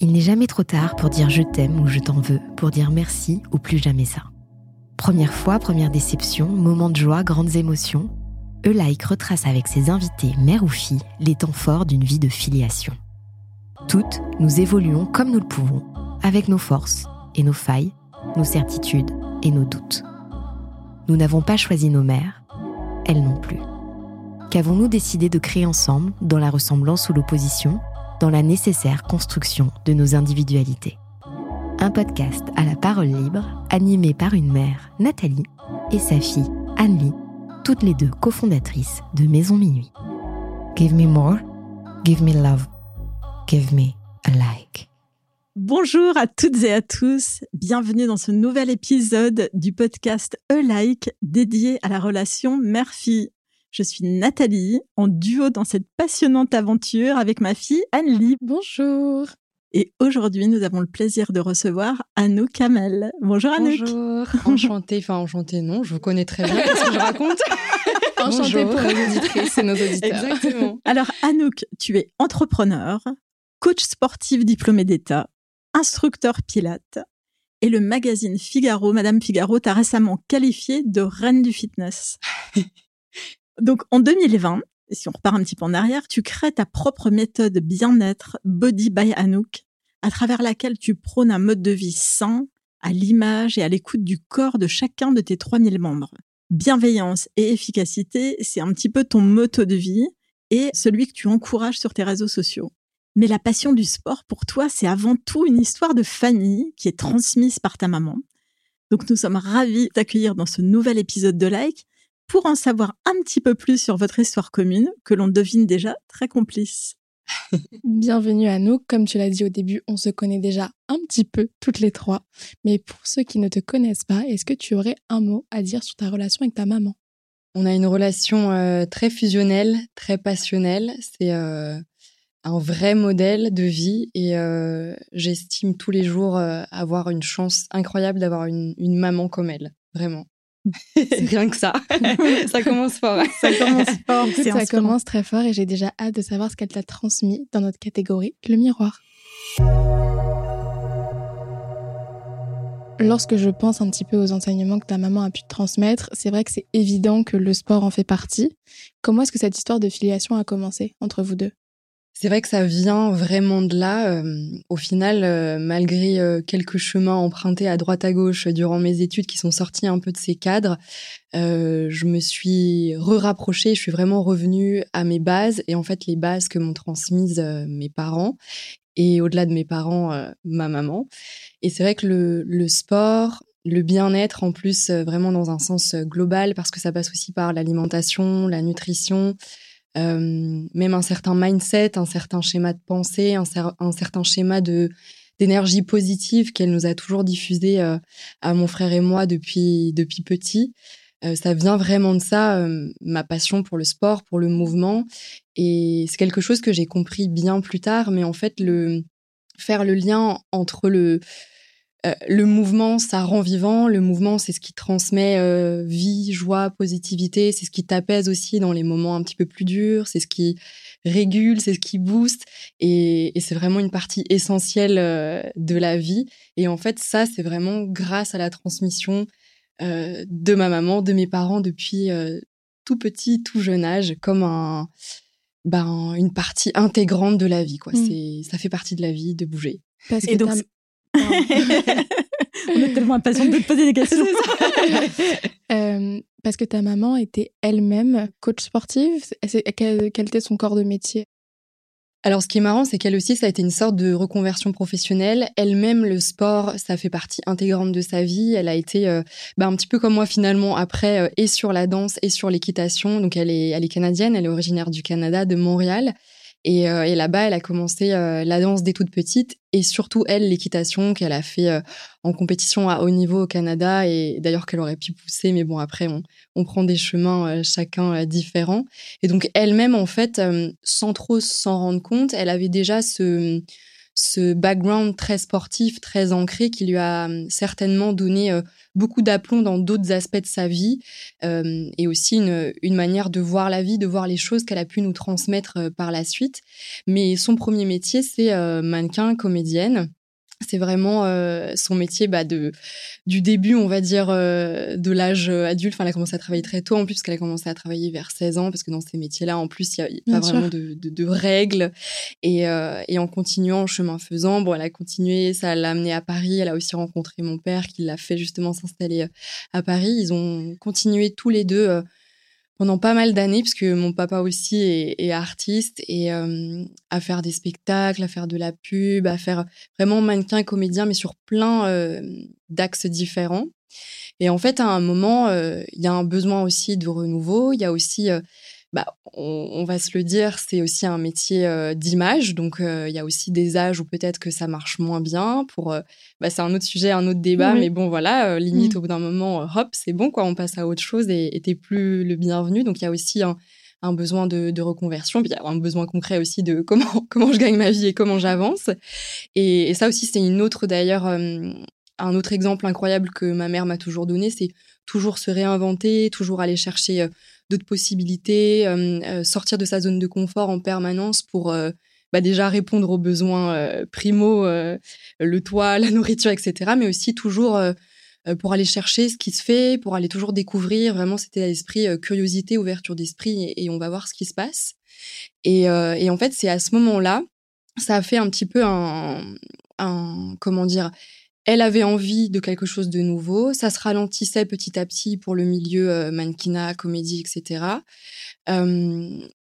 Il n'est jamais trop tard pour dire je t'aime ou je t'en veux, pour dire merci ou plus jamais ça. Première fois, première déception, moment de joie, grandes émotions, Eulaïque retrace avec ses invités, mère ou fille, les temps forts d'une vie de filiation. Toutes, nous évoluons comme nous le pouvons, avec nos forces et nos failles, nos certitudes et nos doutes. Nous n'avons pas choisi nos mères, elles non plus. Qu'avons-nous décidé de créer ensemble, dans la ressemblance ou l'opposition, dans la nécessaire construction de nos individualités Un podcast à la parole libre, animé par une mère, Nathalie, et sa fille, Anne-Lie, toutes les deux cofondatrices de Maison Minuit. Give me more, give me love, give me a like. Bonjour à toutes et à tous, bienvenue dans ce nouvel épisode du podcast A Like dédié à la relation mère-fille. Je suis Nathalie, en duo dans cette passionnante aventure avec ma fille Anne-Lie. Bonjour. Et aujourd'hui, nous avons le plaisir de recevoir Anouk Kamel. Bonjour Anouk. Bonjour. Enchantée, enfin enchantée non, je vous connais très bien, ce que je raconte? Enchantée pour nos auditrices et nos auditeurs. Exactement. Alors Anouk, tu es entrepreneur, coach sportif diplômé d'État, instructeur pilates, et le magazine Figaro, Madame Figaro, t'a récemment qualifiée de reine du fitness. Donc en 2020, si on repart un petit peu en arrière, tu crées ta propre méthode bien-être Body by Anouk, à travers laquelle tu prônes un mode de vie sain, à l'image et à l'écoute du corps de chacun de tes 3000 membres. Bienveillance et efficacité, c'est un petit peu ton motto de vie et celui que tu encourages sur tes réseaux sociaux. Mais la passion du sport, pour toi, c'est avant tout une histoire de famille qui est transmise par ta maman. Donc nous sommes ravis d'accueillir dans ce nouvel épisode de Like pour en savoir un petit peu plus sur votre histoire commune, que l'on devine déjà très complice. Bienvenue à nous. Comme tu l'as dit au début, on se connaît déjà un petit peu, toutes les trois. Mais pour ceux qui ne te connaissent pas, est-ce que tu aurais un mot à dire sur ta relation avec ta maman? On a une relation euh, très fusionnelle, très passionnelle. C'est euh, un vrai modèle de vie et euh, j'estime tous les jours avoir une chance incroyable d'avoir une, une maman comme elle. Vraiment. C'est rien que ça. ça commence fort. Ça commence fort. ça commence très fort et j'ai déjà hâte de savoir ce qu'elle t'a transmis dans notre catégorie, le miroir. Lorsque je pense un petit peu aux enseignements que ta maman a pu te transmettre, c'est vrai que c'est évident que le sport en fait partie. Comment est-ce que cette histoire de filiation a commencé entre vous deux? C'est vrai que ça vient vraiment de là. Euh, au final, euh, malgré euh, quelques chemins empruntés à droite à gauche durant mes études qui sont sortis un peu de ces cadres, je me suis re-rapprochée, je suis vraiment revenue à mes bases et en fait les bases que m'ont transmises mes parents et au-delà de mes parents, ma maman. Et c'est vrai que le, le sport, le bien-être en plus vraiment dans un sens global parce que ça passe aussi par l'alimentation, la nutrition, euh, même un certain mindset, un certain schéma de pensée, un, certain schéma de d'énergie positive qu'elle nous a toujours diffusé euh, à mon frère et moi depuis depuis petit. Euh, ça vient vraiment de ça, ma passion pour le sport, pour le mouvement, et c'est quelque chose que j'ai compris bien plus tard. Mais en fait, le faire le lien entre le euh, le mouvement, ça rend vivant. Le mouvement, c'est ce qui transmet euh, vie, joie, positivité. C'est ce qui t'apaise aussi dans les moments un petit peu plus durs. C'est ce qui régule, c'est ce qui booste. Et, c'est vraiment une partie essentielle euh, de la vie. Et en fait, ça, c'est vraiment grâce à la transmission de ma maman, de mes parents depuis tout petit, tout jeune âge, comme un, ben, une partie intégrante de la vie. Quoi. Mmh. C'est, ça fait partie de la vie de bouger. Parce et donc, On est tellement impatients de te poser des questions. euh, parce que ta maman était elle-même coach sportive. Quel, quel était son corps de métier? Alors, ce qui est marrant, c'est qu'elle aussi, ça a été une sorte de reconversion professionnelle. Elle-même, le sport, ça fait partie intégrante de sa vie. Elle a été euh, bah, un petit peu comme moi finalement après, euh, et sur la danse et sur l'équitation. Donc, elle est, elle est canadienne, elle est originaire du Canada, de Montréal. Et, euh, et là-bas, elle a commencé euh, la danse dès toute petite et surtout, elle, l'équitation qu'elle a fait euh, en compétition à haut niveau au Canada et d'ailleurs qu'elle aurait pu pousser, mais bon, après, on, on prend des chemins chacun différents. Et donc, elle-même, en fait, sans trop s'en rendre compte, elle avait déjà ce, ce background très sportif, très ancré, qui lui a hum, certainement donné beaucoup d'aplomb dans d'autres aspects de sa vie, et aussi une, une, manière de voir la vie, de voir les choses qu'elle a pu nous transmettre par la suite. Mais son premier métier, c'est mannequin, comédienne c'est vraiment euh, son métier bah, de du début, on va dire, euh, de l'âge euh, adulte. Enfin, elle a commencé à travailler très tôt en plus, parce qu'elle a commencé à travailler vers 16 ans, parce que dans ces métiers-là, en plus, il n'y a, pas vraiment de, de, règles. Et, et, en continuant, en chemin faisant, bon, elle a continué, ça l'a amenée à Paris. Elle a aussi rencontré mon père, qui l'a fait justement s'installer à Paris. Ils ont continué tous les deux pendant pas mal d'années, puisque mon papa aussi est, artiste, et euh, à faire des spectacles, à faire de la pub, à faire vraiment mannequin comédien, mais sur plein euh, d'axes différents. Et en fait, à un moment, euh, il y a un besoin aussi de renouveau, il y a aussi bah, on, va se le dire, c'est aussi un métier euh, d'image. Donc, euh, il y a aussi des âges où peut-être que ça marche moins bien. Pour, euh, bah, c'est un autre sujet, un autre débat. Mais bon, voilà, limite, mm. au bout d'un moment, hop, c'est bon, quoi. On passe à autre chose et t'es plus le bienvenu. Donc, il y a aussi un, un besoin de, reconversion, puis il y a un besoin concret aussi de comment, comment je gagne ma vie et comment j'avance. Et, et, ça aussi, c'est une autre, d'ailleurs, un autre exemple incroyable que ma mère m'a toujours donné, c'est toujours se réinventer, toujours aller chercher d'autres possibilités, euh, euh, sortir de sa zone de confort en permanence pour euh, bah déjà répondre aux besoins primo, le toit, la nourriture, etc. Mais aussi toujours pour aller chercher ce qui se fait, pour aller toujours découvrir. Vraiment, c'était l'esprit curiosité, ouverture d'esprit, et, on va voir ce qui se passe. Et, en fait, c'est à ce moment-là, ça a fait un petit peu un comment dire, elle avait envie de quelque chose de nouveau. Ça se ralentissait petit à petit pour le milieu euh, mannequinat, comédie, etc.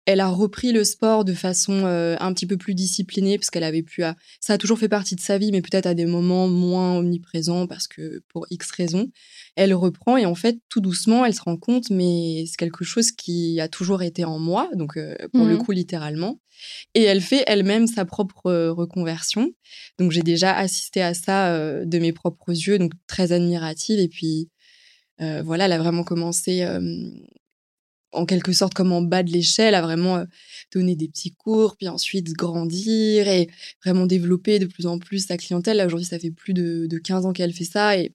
elle a repris le sport de façon euh, un petit peu plus disciplinée parce qu'elle avait pu. À... Ça a toujours fait partie de sa vie, mais peut-être à des moments moins omniprésents parce que pour X raisons, elle reprend et en fait tout doucement, elle se rend compte, mais c'est quelque chose qui a toujours été en moi, donc euh, pour le mmh coup littéralement. Et elle fait elle-même sa propre euh, reconversion. Donc j'ai déjà assisté à ça euh, de mes propres yeux, donc très admirative. Et puis euh, voilà, elle a vraiment commencé en quelque sorte comme en bas de l'échelle, à vraiment donner des petits cours, puis ensuite grandir et vraiment développer de plus en plus sa clientèle. Aujourd'hui, ça fait plus de, de 15 ans qu'elle fait ça et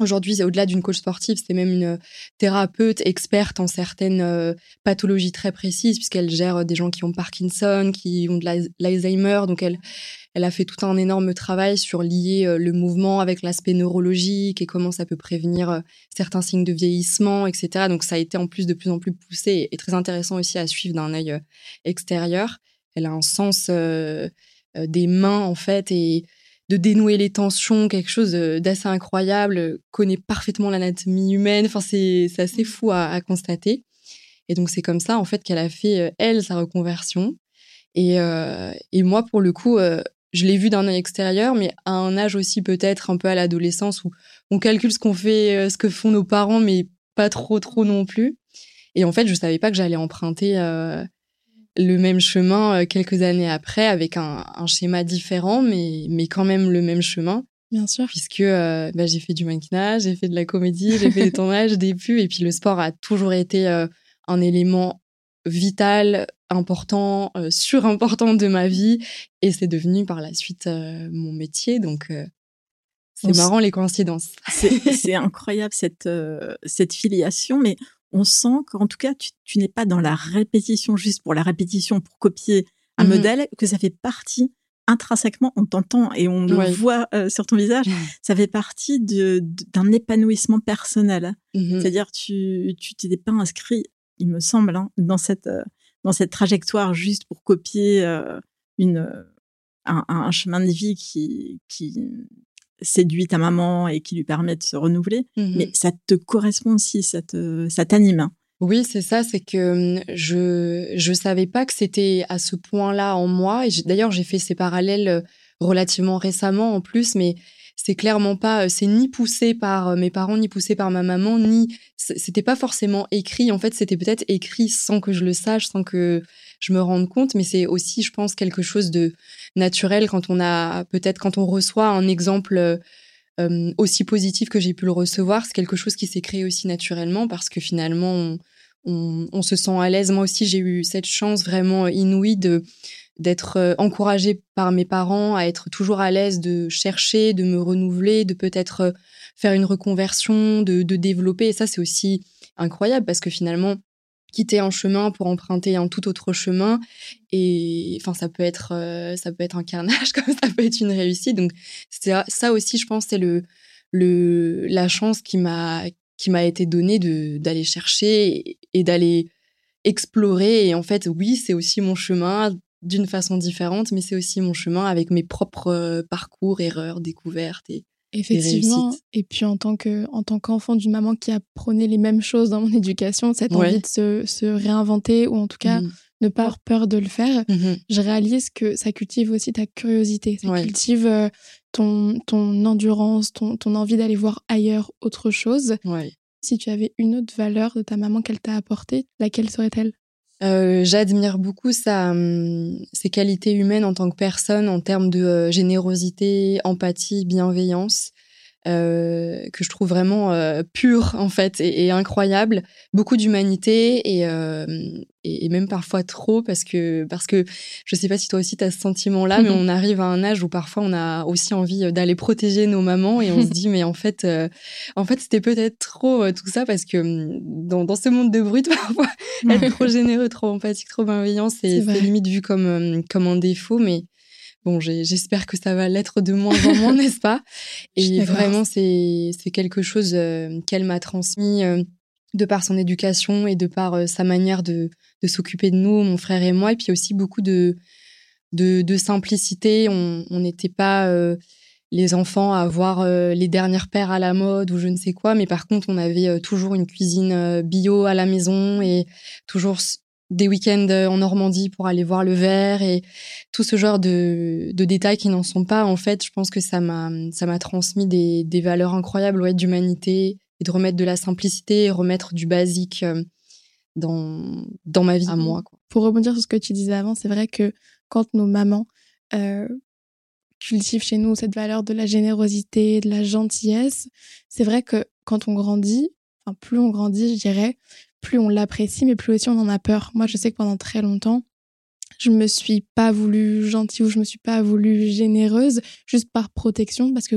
Aujourd'hui, au-delà d'une coach sportive, c'est même une thérapeute experte en certaines euh, pathologies très précises, puisqu'elle gère des gens qui ont Parkinson, qui ont de l'Alzheimer. Donc, elle, elle a fait tout un énorme travail sur lier euh, le mouvement avec l'aspect neurologique et comment ça peut prévenir euh, certains signes de vieillissement, etc. Donc, ça a été en plus de plus en plus poussé et très intéressant aussi à suivre d'un œil extérieur. Elle a un sens des mains, en fait, et de dénouer les tensions, quelque chose d'assez incroyable, connaît parfaitement l'anatomie humaine. Enfin, c'est assez mmh. fou à, constater. Et donc, c'est comme ça, en fait, qu'elle a fait, euh, elle, sa reconversion. Et, euh, et moi, pour le coup, euh, je l'ai vu d'un œil extérieur, mais à un âge aussi peut-être un peu à l'adolescence où on calcule ce qu'on fait, ce que font nos parents, mais pas trop, trop non plus. Et en fait, je savais pas que j'allais emprunter le même chemin euh, quelques années après avec un, schéma différent, mais, mais quand même le même chemin. Bien sûr. Puisque euh, bah, j'ai fait du mannequinat, j'ai fait de la comédie, j'ai fait des tournages, des pubs, et puis le sport a toujours été euh, un élément vital, important, surimportant de ma vie, et c'est devenu par la suite mon métier. Donc c'est marrant les coïncidences. C'est incroyable cette, cette filiation, mais on sent qu'en tout cas, tu, n'es pas dans la répétition juste pour la répétition, pour copier un mmh modèle, que ça fait partie intrinsèquement, on t'entend et on le voit euh, sur ton visage, ça fait partie d'un épanouissement personnel. Mmh C'est-à-dire, tu tu t'es pas inscrit, il me semble, hein, dans cette euh, dans cette trajectoire juste pour copier euh, une un, un, chemin de vie qui qui séduit ta maman et qui lui permet de se renouveler, mmh mais ça te correspond aussi, ça ça t'anime. Hein. Oui, c'est ça, c'est que mmh, je je savais pas que c'était à ce point-là en moi. Et d'ailleurs, j'ai fait ces parallèles euh, relativement récemment en plus, mais c'est clairement pas, euh, c'est ni poussé par euh, mes parents, ni poussé par ma maman, ni c'était pas forcément écrit. En fait, c'était peut-être écrit sans que je le sache, sans que je me rende compte, mais c'est aussi, je pense, quelque chose de naturel quand on a peut-être quand on reçoit un exemple euh, aussi positif que j'ai pu le recevoir, c'est quelque chose qui s'est créé aussi naturellement parce que finalement on, on, se sent à l'aise. Moi aussi, j'ai eu cette chance vraiment inouïe de d'être encouragée par mes parents à être toujours à l'aise de chercher, de me renouveler, de peut-être faire une reconversion, de, de développer. Et ça, c'est aussi incroyable parce que finalement, quitter un chemin pour emprunter un tout autre chemin et enfin ça peut être ça peut être un carnage comme ça peut être une réussite donc c'est ça aussi je pense c'est le le la chance qui m'a qui m'a été donnée de d'aller chercher et d'aller explorer. Et en fait, oui, c'est aussi mon chemin d'une façon différente, mais c'est aussi mon chemin avec mes propres euh, parcours, erreurs, découvertes et Effectivement. Et puis en tant que en tant qu'enfant d'une maman qui apprenait les mêmes choses dans mon éducation, cette envie de se, se, réinventer ou en tout cas mmh. ne pas avoir peur de le faire, mmh je réalise que ça cultive aussi ta curiosité, ça cultive euh, ton ton endurance, ton ton envie d'aller voir ailleurs autre chose. Ouais. Si tu avais une autre valeur de ta maman qu'elle t'a apportée, laquelle serait-elle? Euh, J'admire beaucoup sa, hum, ses qualités humaines en tant que personne, en termes de euh, générosité, empathie, bienveillance. Euh, que je trouve vraiment euh, pure en fait et, incroyable, beaucoup d'humanité et, euh, et, même parfois trop parce que parce que je sais pas si toi aussi tu as ce sentiment là, mais on arrive à un âge où parfois on a aussi envie d'aller protéger nos mamans et on se dit mais en fait en fait c'était peut-être trop tout ça parce que hum, dans, dans ce monde de brut parfois être trop généreux, trop empathique, trop bienveillant c'est limite vu comme hum, comme un défaut mais Bon, j'espère que ça va l'être de moins en moins, n'est-ce pas? Et vraiment, c'est quelque chose euh, qu'elle m'a transmis euh, de par son éducation et de par euh, sa manière de, de s'occuper de nous, mon frère et moi, et puis aussi beaucoup de, de, de simplicité. On n'était pas les enfants à avoir les dernières paires à la mode ou je ne sais quoi, mais par contre, on avait toujours une cuisine bio à la maison et toujours des week-ends euh, en Normandie pour aller voir le verre et tout ce genre de, détails qui n'en sont pas. En fait, je pense que ça m'a ça m'a transmis des, des valeurs incroyables ouais, d'humanité et de remettre de la simplicité et remettre du basique euh, dans dans ma vie à moi. Pour rebondir sur ce que tu disais avant, c'est vrai que quand nos mamans euh, cultivent chez nous cette valeur de la générosité, de la gentillesse, c'est vrai que quand on grandit, enfin plus on grandit, je dirais, plus on l'apprécie, mais plus aussi on en a peur. Moi, je sais que pendant très longtemps, je me suis pas voulu gentille ou je me suis pas voulu généreuse juste par protection parce que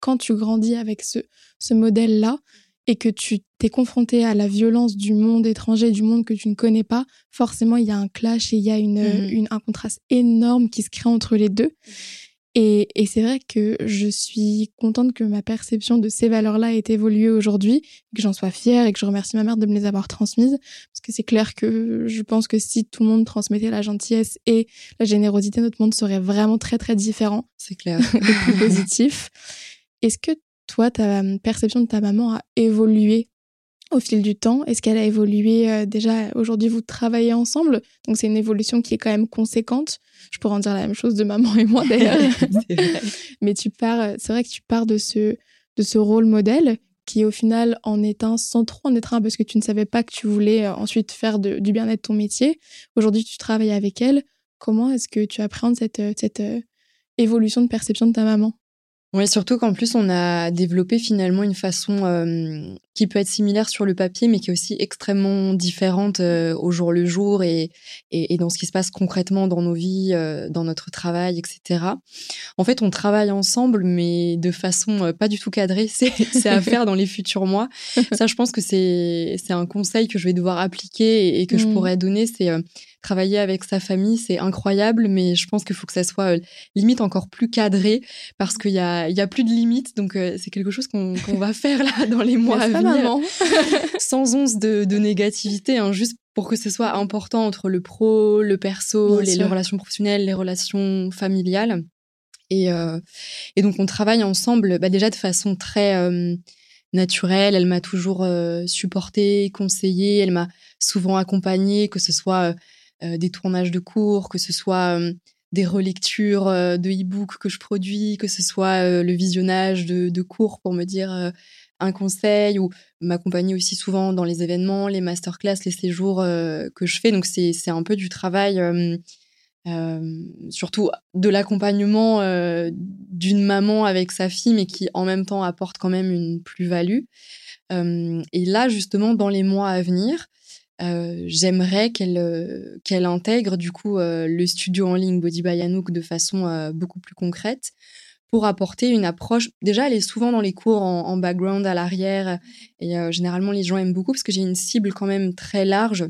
quand tu grandis avec ce, ce modèle-là et que tu t'es confronté à la violence du monde étranger, du monde que tu ne connais pas, forcément, il y a un clash et il y a une, mmh une, un contraste énorme qui se crée entre les deux. Et, et c'est vrai que je suis contente que ma perception de ces valeurs-là ait évolué aujourd'hui, que j'en sois fière et que je remercie ma mère de me les avoir transmises. Parce que c'est clair que je pense que si tout le monde transmettait la gentillesse et la générosité, notre monde serait vraiment très très différent. C'est clair. et plus positif. Est-ce que toi, ta perception de ta maman a évolué au fil du temps? Est-ce qu'elle a évolué euh, déjà Aujourd'hui, vous travaillez ensemble, donc c'est une évolution qui est quand même conséquente. Je pourrais en dire la même chose de maman et moi d'ailleurs. Mais tu pars, euh, c'est vrai que tu pars de ce de ce rôle modèle qui au final en est un sans trop en être un parce que tu ne savais pas que tu voulais euh, ensuite faire du bien-être ton métier. Aujourd'hui, tu travailles avec elle. Comment est-ce que tu appréhendes cette, cette évolution de perception de ta maman? Oui, surtout qu'en plus, on a développé finalement une façon euh, qui peut être similaire sur le papier, mais qui est aussi extrêmement différente euh, au jour le jour et, et, et, dans ce qui se passe concrètement dans nos vies, euh, dans notre travail, etc. En fait, on travaille ensemble, mais de façon pas du tout cadrée. C'est à faire dans les futurs mois. Ça, je pense que c'est un conseil que je vais devoir appliquer et, et que je mmh. pourrais donner. C'est travailler avec sa famille, c'est incroyable, mais je pense qu'il faut que ça soit euh, limite encore plus cadré parce qu'il y a, y a plus de limites. Donc, euh, c'est quelque chose qu'on va faire là dans les mois à venir. sans once de, de négativité, hein, juste pour que ce soit important entre le pro, le perso, les, relations professionnelles, les relations familiales. Et, euh, et donc, on travaille ensemble bah, déjà de façon très naturelle. Elle m'a toujours supportée, conseillée, elle m'a souvent accompagnée, que ce soit euh, des tournages de cours, que ce soit euh, des relectures euh, de e-books que je produis, que ce soit le visionnage de, de, cours pour me dire un conseil ou m'accompagner aussi souvent dans les événements, les masterclass, les séjours que je fais. Donc c'est un peu du travail, euh, surtout de l'accompagnement d'une maman avec sa fille, mais qui en même temps apporte quand même une plus-value. et là, justement, dans les mois à venir, j'aimerais qu'elle qu'elle intègre du coup le studio en ligne Body by Anouk de façon beaucoup plus concrète pour apporter une approche. Déjà, elle est souvent dans les cours en, background, à l'arrière, et généralement les gens aiment beaucoup parce que j'ai une cible quand même très large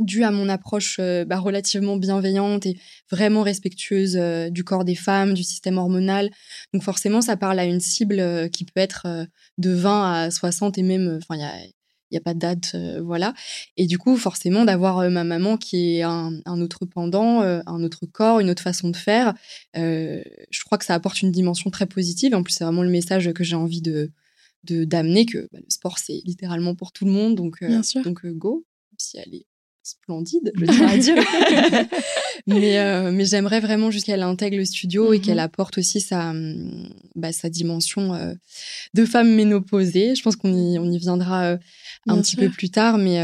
dû à mon approche euh, bah, relativement bienveillante et vraiment respectueuse euh, du corps des femmes, du système hormonal. Donc forcément, ça parle à une cible euh, qui peut être de 20 à 60 et même, enfin, il y a, y a pas de date, voilà. Et du coup, forcément, d'avoir ma maman qui est un, autre pendant, un autre corps, une autre façon de faire, je crois que ça apporte une dimension très positive. En plus, c'est vraiment le message que j'ai envie de d'amener que bah, le sport c'est littéralement pour tout le monde donc donc go si elle est splendide, je tiens à dire. mais euh, mais j'aimerais vraiment juste qu'elle intègre le studio et qu'elle apporte aussi sa, hum, bah, sa dimension euh, de femme ménopausée. Je pense qu'on y, on y viendra euh, un petit peu plus tard, mais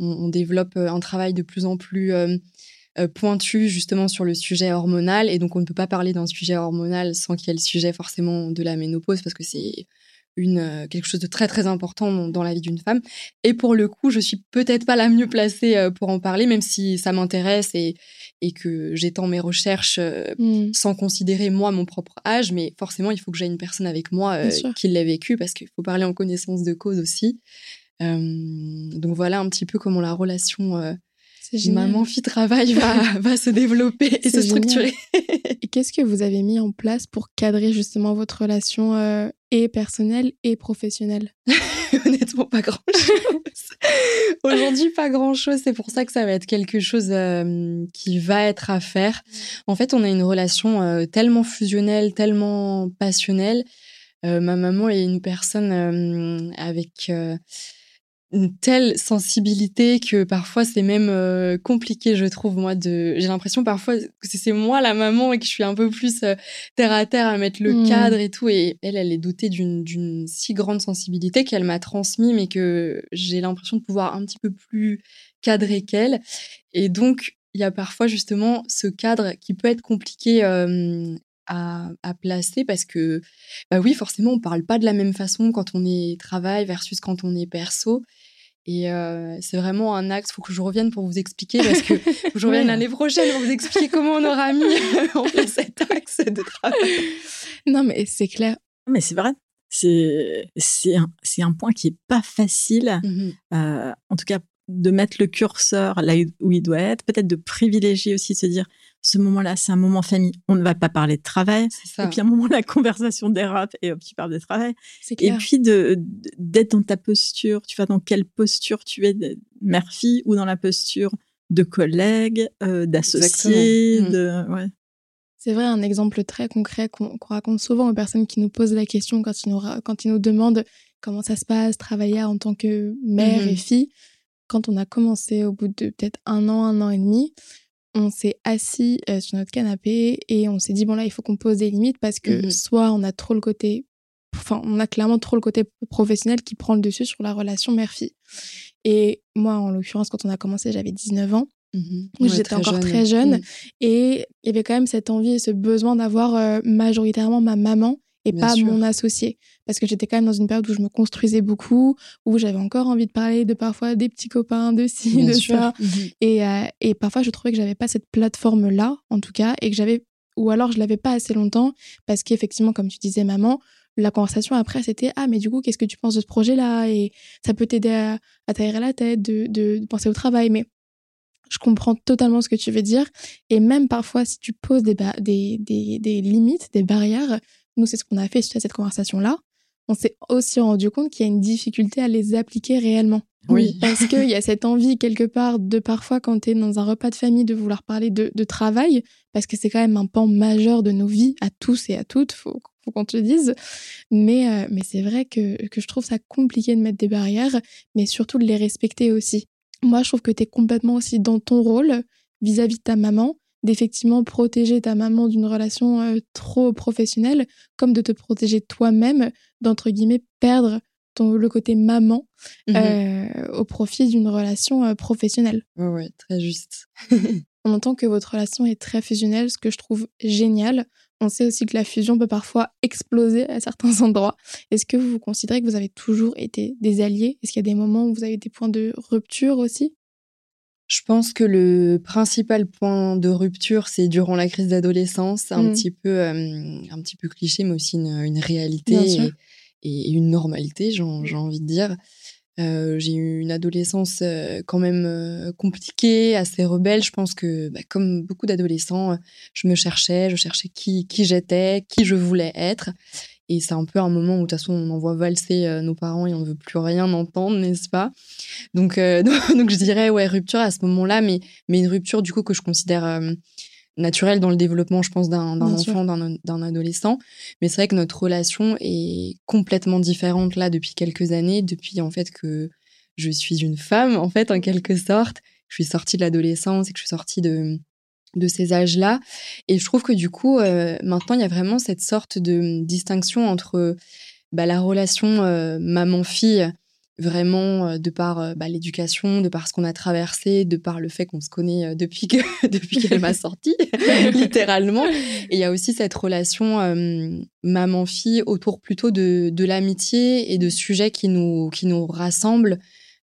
on, développe un travail de plus en plus pointu justement sur le sujet hormonal. Et donc, on ne peut pas parler d'un sujet hormonal sans qu'il y ait le sujet forcément de la ménopause parce que c'est une euh, quelque chose de très très important dans, la vie d'une femme. Et pour le coup, je suis peut-être pas la mieux placée euh, pour en parler, même si ça m'intéresse et, et que j'étends mes recherches euh, mmh. sans considérer moi mon propre âge. Mais forcément, il faut que j'aie une personne avec moi qui l'ait vécu parce qu'il faut parler en connaissance de cause aussi. Donc voilà un petit peu comment la relation maman fille travail va, va se développer et se structurer. et qu'est-ce que vous avez mis en place pour cadrer justement votre relation euh, et personnelle et professionnelle? Honnêtement, pas grand-chose. Aujourd'hui, pas grand-chose. C'est pour ça que ça va être quelque chose euh, qui va être à faire. En fait, on a une relation euh, tellement fusionnelle, tellement passionnelle. ma maman est une personne avec une telle sensibilité que parfois c'est même euh, compliqué je trouve moi de j'ai l'impression parfois que c'est moi la maman et que je suis un peu plus euh, terre à terre à mettre le mmh. cadre et tout. Et elle elle est dotée d'une d'une si grande sensibilité qu'elle m'a transmis mais que j'ai l'impression de pouvoir un petit peu plus cadrer qu'elle. Et donc il y a parfois justement ce cadre qui peut être compliqué euh, à, à, placer parce que bah oui forcément on parle pas de la même façon quand on est travail versus quand on est perso et euh, c'est vraiment un axe, il faut que je revienne pour vous expliquer, parce que je revienne l'année prochaine pour vous expliquer comment on aura mis en place cet axe de travail. Non, mais c'est clair. Mais c'est vrai. C'est un, un point qui est pas facile, mmh euh, en tout cas de mettre le curseur là où il doit être, peut-être de privilégier aussi, de se dire ce moment-là, c'est un moment famille. On ne va pas parler de travail. Et puis, à un moment, la conversation dérape et hop, tu parles de travail. Et puis, de, d'être dans ta posture. Tu vois, dans quelle posture tu es mère-fille ou dans la posture de collègue, euh, d'associé. Mmh. De, ouais. C'est vrai, un exemple très concret qu'on, raconte souvent aux personnes qui nous posent la question quand ils nous, quand ils nous demandent comment ça se passe, travailler en tant que mère mmh et fille. Quand on a commencé au bout de peut-être un an, un an et demi, on s'est assis euh, sur notre canapé et on s'est dit bon là il faut qu'on pose des limites parce que mmh soit on a trop le côté enfin on a clairement trop le côté professionnel qui prend le dessus sur la relation mère-fille. Et moi en l'occurrence quand on a commencé j'avais 19 ans. Mmh j'étais encore très jeune mmh. et il y avait quand même cette envie et ce besoin d'avoir euh, majoritairement ma maman et pas mon associé. Parce que j'étais quand même dans une période où je me construisais beaucoup, où j'avais encore envie de parler de parfois des petits copains, de ci, de ça. Mmh et, euh, et parfois, je trouvais que j'avais pas cette plateforme-là, en tout cas, et que j'avais, ou alors je l'avais pas assez longtemps, parce qu'effectivement, comme tu disais, maman, la conversation après, c'était Ah, mais du coup, qu'est-ce que tu penses de ce projet-là? Et ça peut t'aider à, à t'aérer la tête, de, de, penser au travail. Mais je comprends totalement ce que tu veux dire. Et même parfois, si tu poses des, des, des, des limites, des barrières, nous, c'est ce qu'on a fait suite à cette conversation-là. On s'est aussi rendu compte qu'il y a une difficulté à les appliquer réellement. Oui. Parce qu'il y a cette envie, quelque part, de parfois, quand tu es dans un repas de famille, de vouloir parler de, travail, parce que c'est quand même un pan majeur de nos vies, à tous et à toutes, faut, faut qu'on te le dise. Mais, euh, mais c'est vrai que, que je trouve ça compliqué de mettre des barrières, mais surtout de les respecter aussi. Moi, je trouve que tu es complètement aussi dans ton rôle vis à -vis de ta maman, d'effectivement protéger ta maman d'une relation euh, trop professionnelle, comme de te protéger toi-même d'entre guillemets perdre ton, le côté maman mmh euh, au profit d'une relation euh, professionnelle. Oui, très juste. On entend que votre relation est très fusionnelle, ce que je trouve génial. On sait aussi que la fusion peut parfois exploser à certains endroits. Est-ce que vous considérez que vous avez toujours été des alliés? Est-ce qu'il y a des moments où vous avez des points de rupture aussi? Je pense que le principal point de rupture, c'est durant la crise d'adolescence, un Mm. petit peu, euh, un petit peu cliché, mais aussi une, une réalité et, et une normalité, j'ai envie de dire. Euh, j'ai eu une adolescence quand même compliquée, assez rebelle. Je pense que, bah, comme beaucoup d'adolescents, je me cherchais, je cherchais qui, qui j'étais, qui je voulais être. Et c'est un peu un moment où, de toute façon, on envoie valser euh, nos parents et on ne veut plus rien entendre, n'est-ce pas? Donc, euh, donc, je dirais, ouais, rupture à ce moment-là, mais, mais une rupture, du coup, que je considère euh, naturelle dans le développement, je pense, d'un enfant, d'un d'un adolescent. Mais c'est vrai que notre relation est complètement différente là depuis quelques années, depuis en fait que je suis une femme, en fait, en quelque sorte. Je suis sortie de l'adolescence et que je suis sortie de, de ces âges-là. Et je trouve que du coup, euh, maintenant, il y a vraiment cette sorte de distinction entre bah, la relation euh, maman-fille, vraiment euh, de par euh, bah, l'éducation, de par ce qu'on a traversé, de par le fait qu'on se connaît euh, depuis que depuis qu'elle m'a sortie, littéralement. Et il y a aussi cette relation euh, maman-fille autour plutôt de, de l'amitié et de sujets qui nous, qui nous rassemblent,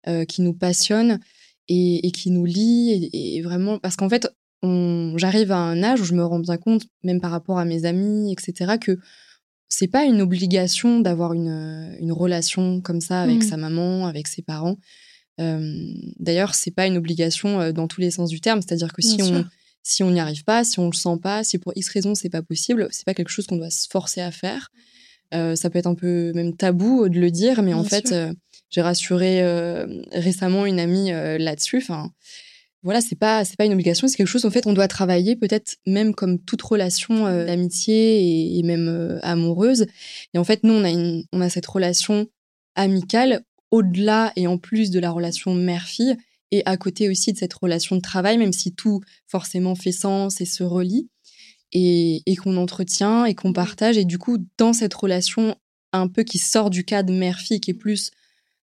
euh, qui nous passionnent et, et qui nous lient. Et, vraiment, parce qu'en fait, j'arrive à un âge où je me rends bien compte, même par rapport à mes amis, etc., que c'est pas une obligation d'avoir une, euh, une relation comme ça avec Mm. sa maman, avec ses parents. Euh, D'ailleurs, c'est pas une obligation euh, dans tous les sens du terme. C'est-à-dire que si on, si on n'y arrive pas, si on le sent pas, si pour X raison c'est pas possible, c'est pas quelque chose qu'on doit se forcer à faire. Euh, ça peut être un peu même tabou de le dire, mais en fait, euh, j'ai rassuré récemment une amie là-dessus. Enfin, voilà, c'est pas c'est pas une obligation, c'est quelque chose en fait on doit travailler peut-être même comme toute relation euh, d'amitié et, et même euh, amoureuse. Et en fait, nous on a une on a cette relation amicale au-delà et en plus de la relation mère-fille et à côté aussi de cette relation de travail, même si tout forcément fait sens et se relie et, et qu'on entretient et qu'on partage. Et du coup, dans cette relation un peu qui sort du cadre mère-fille, qui est plus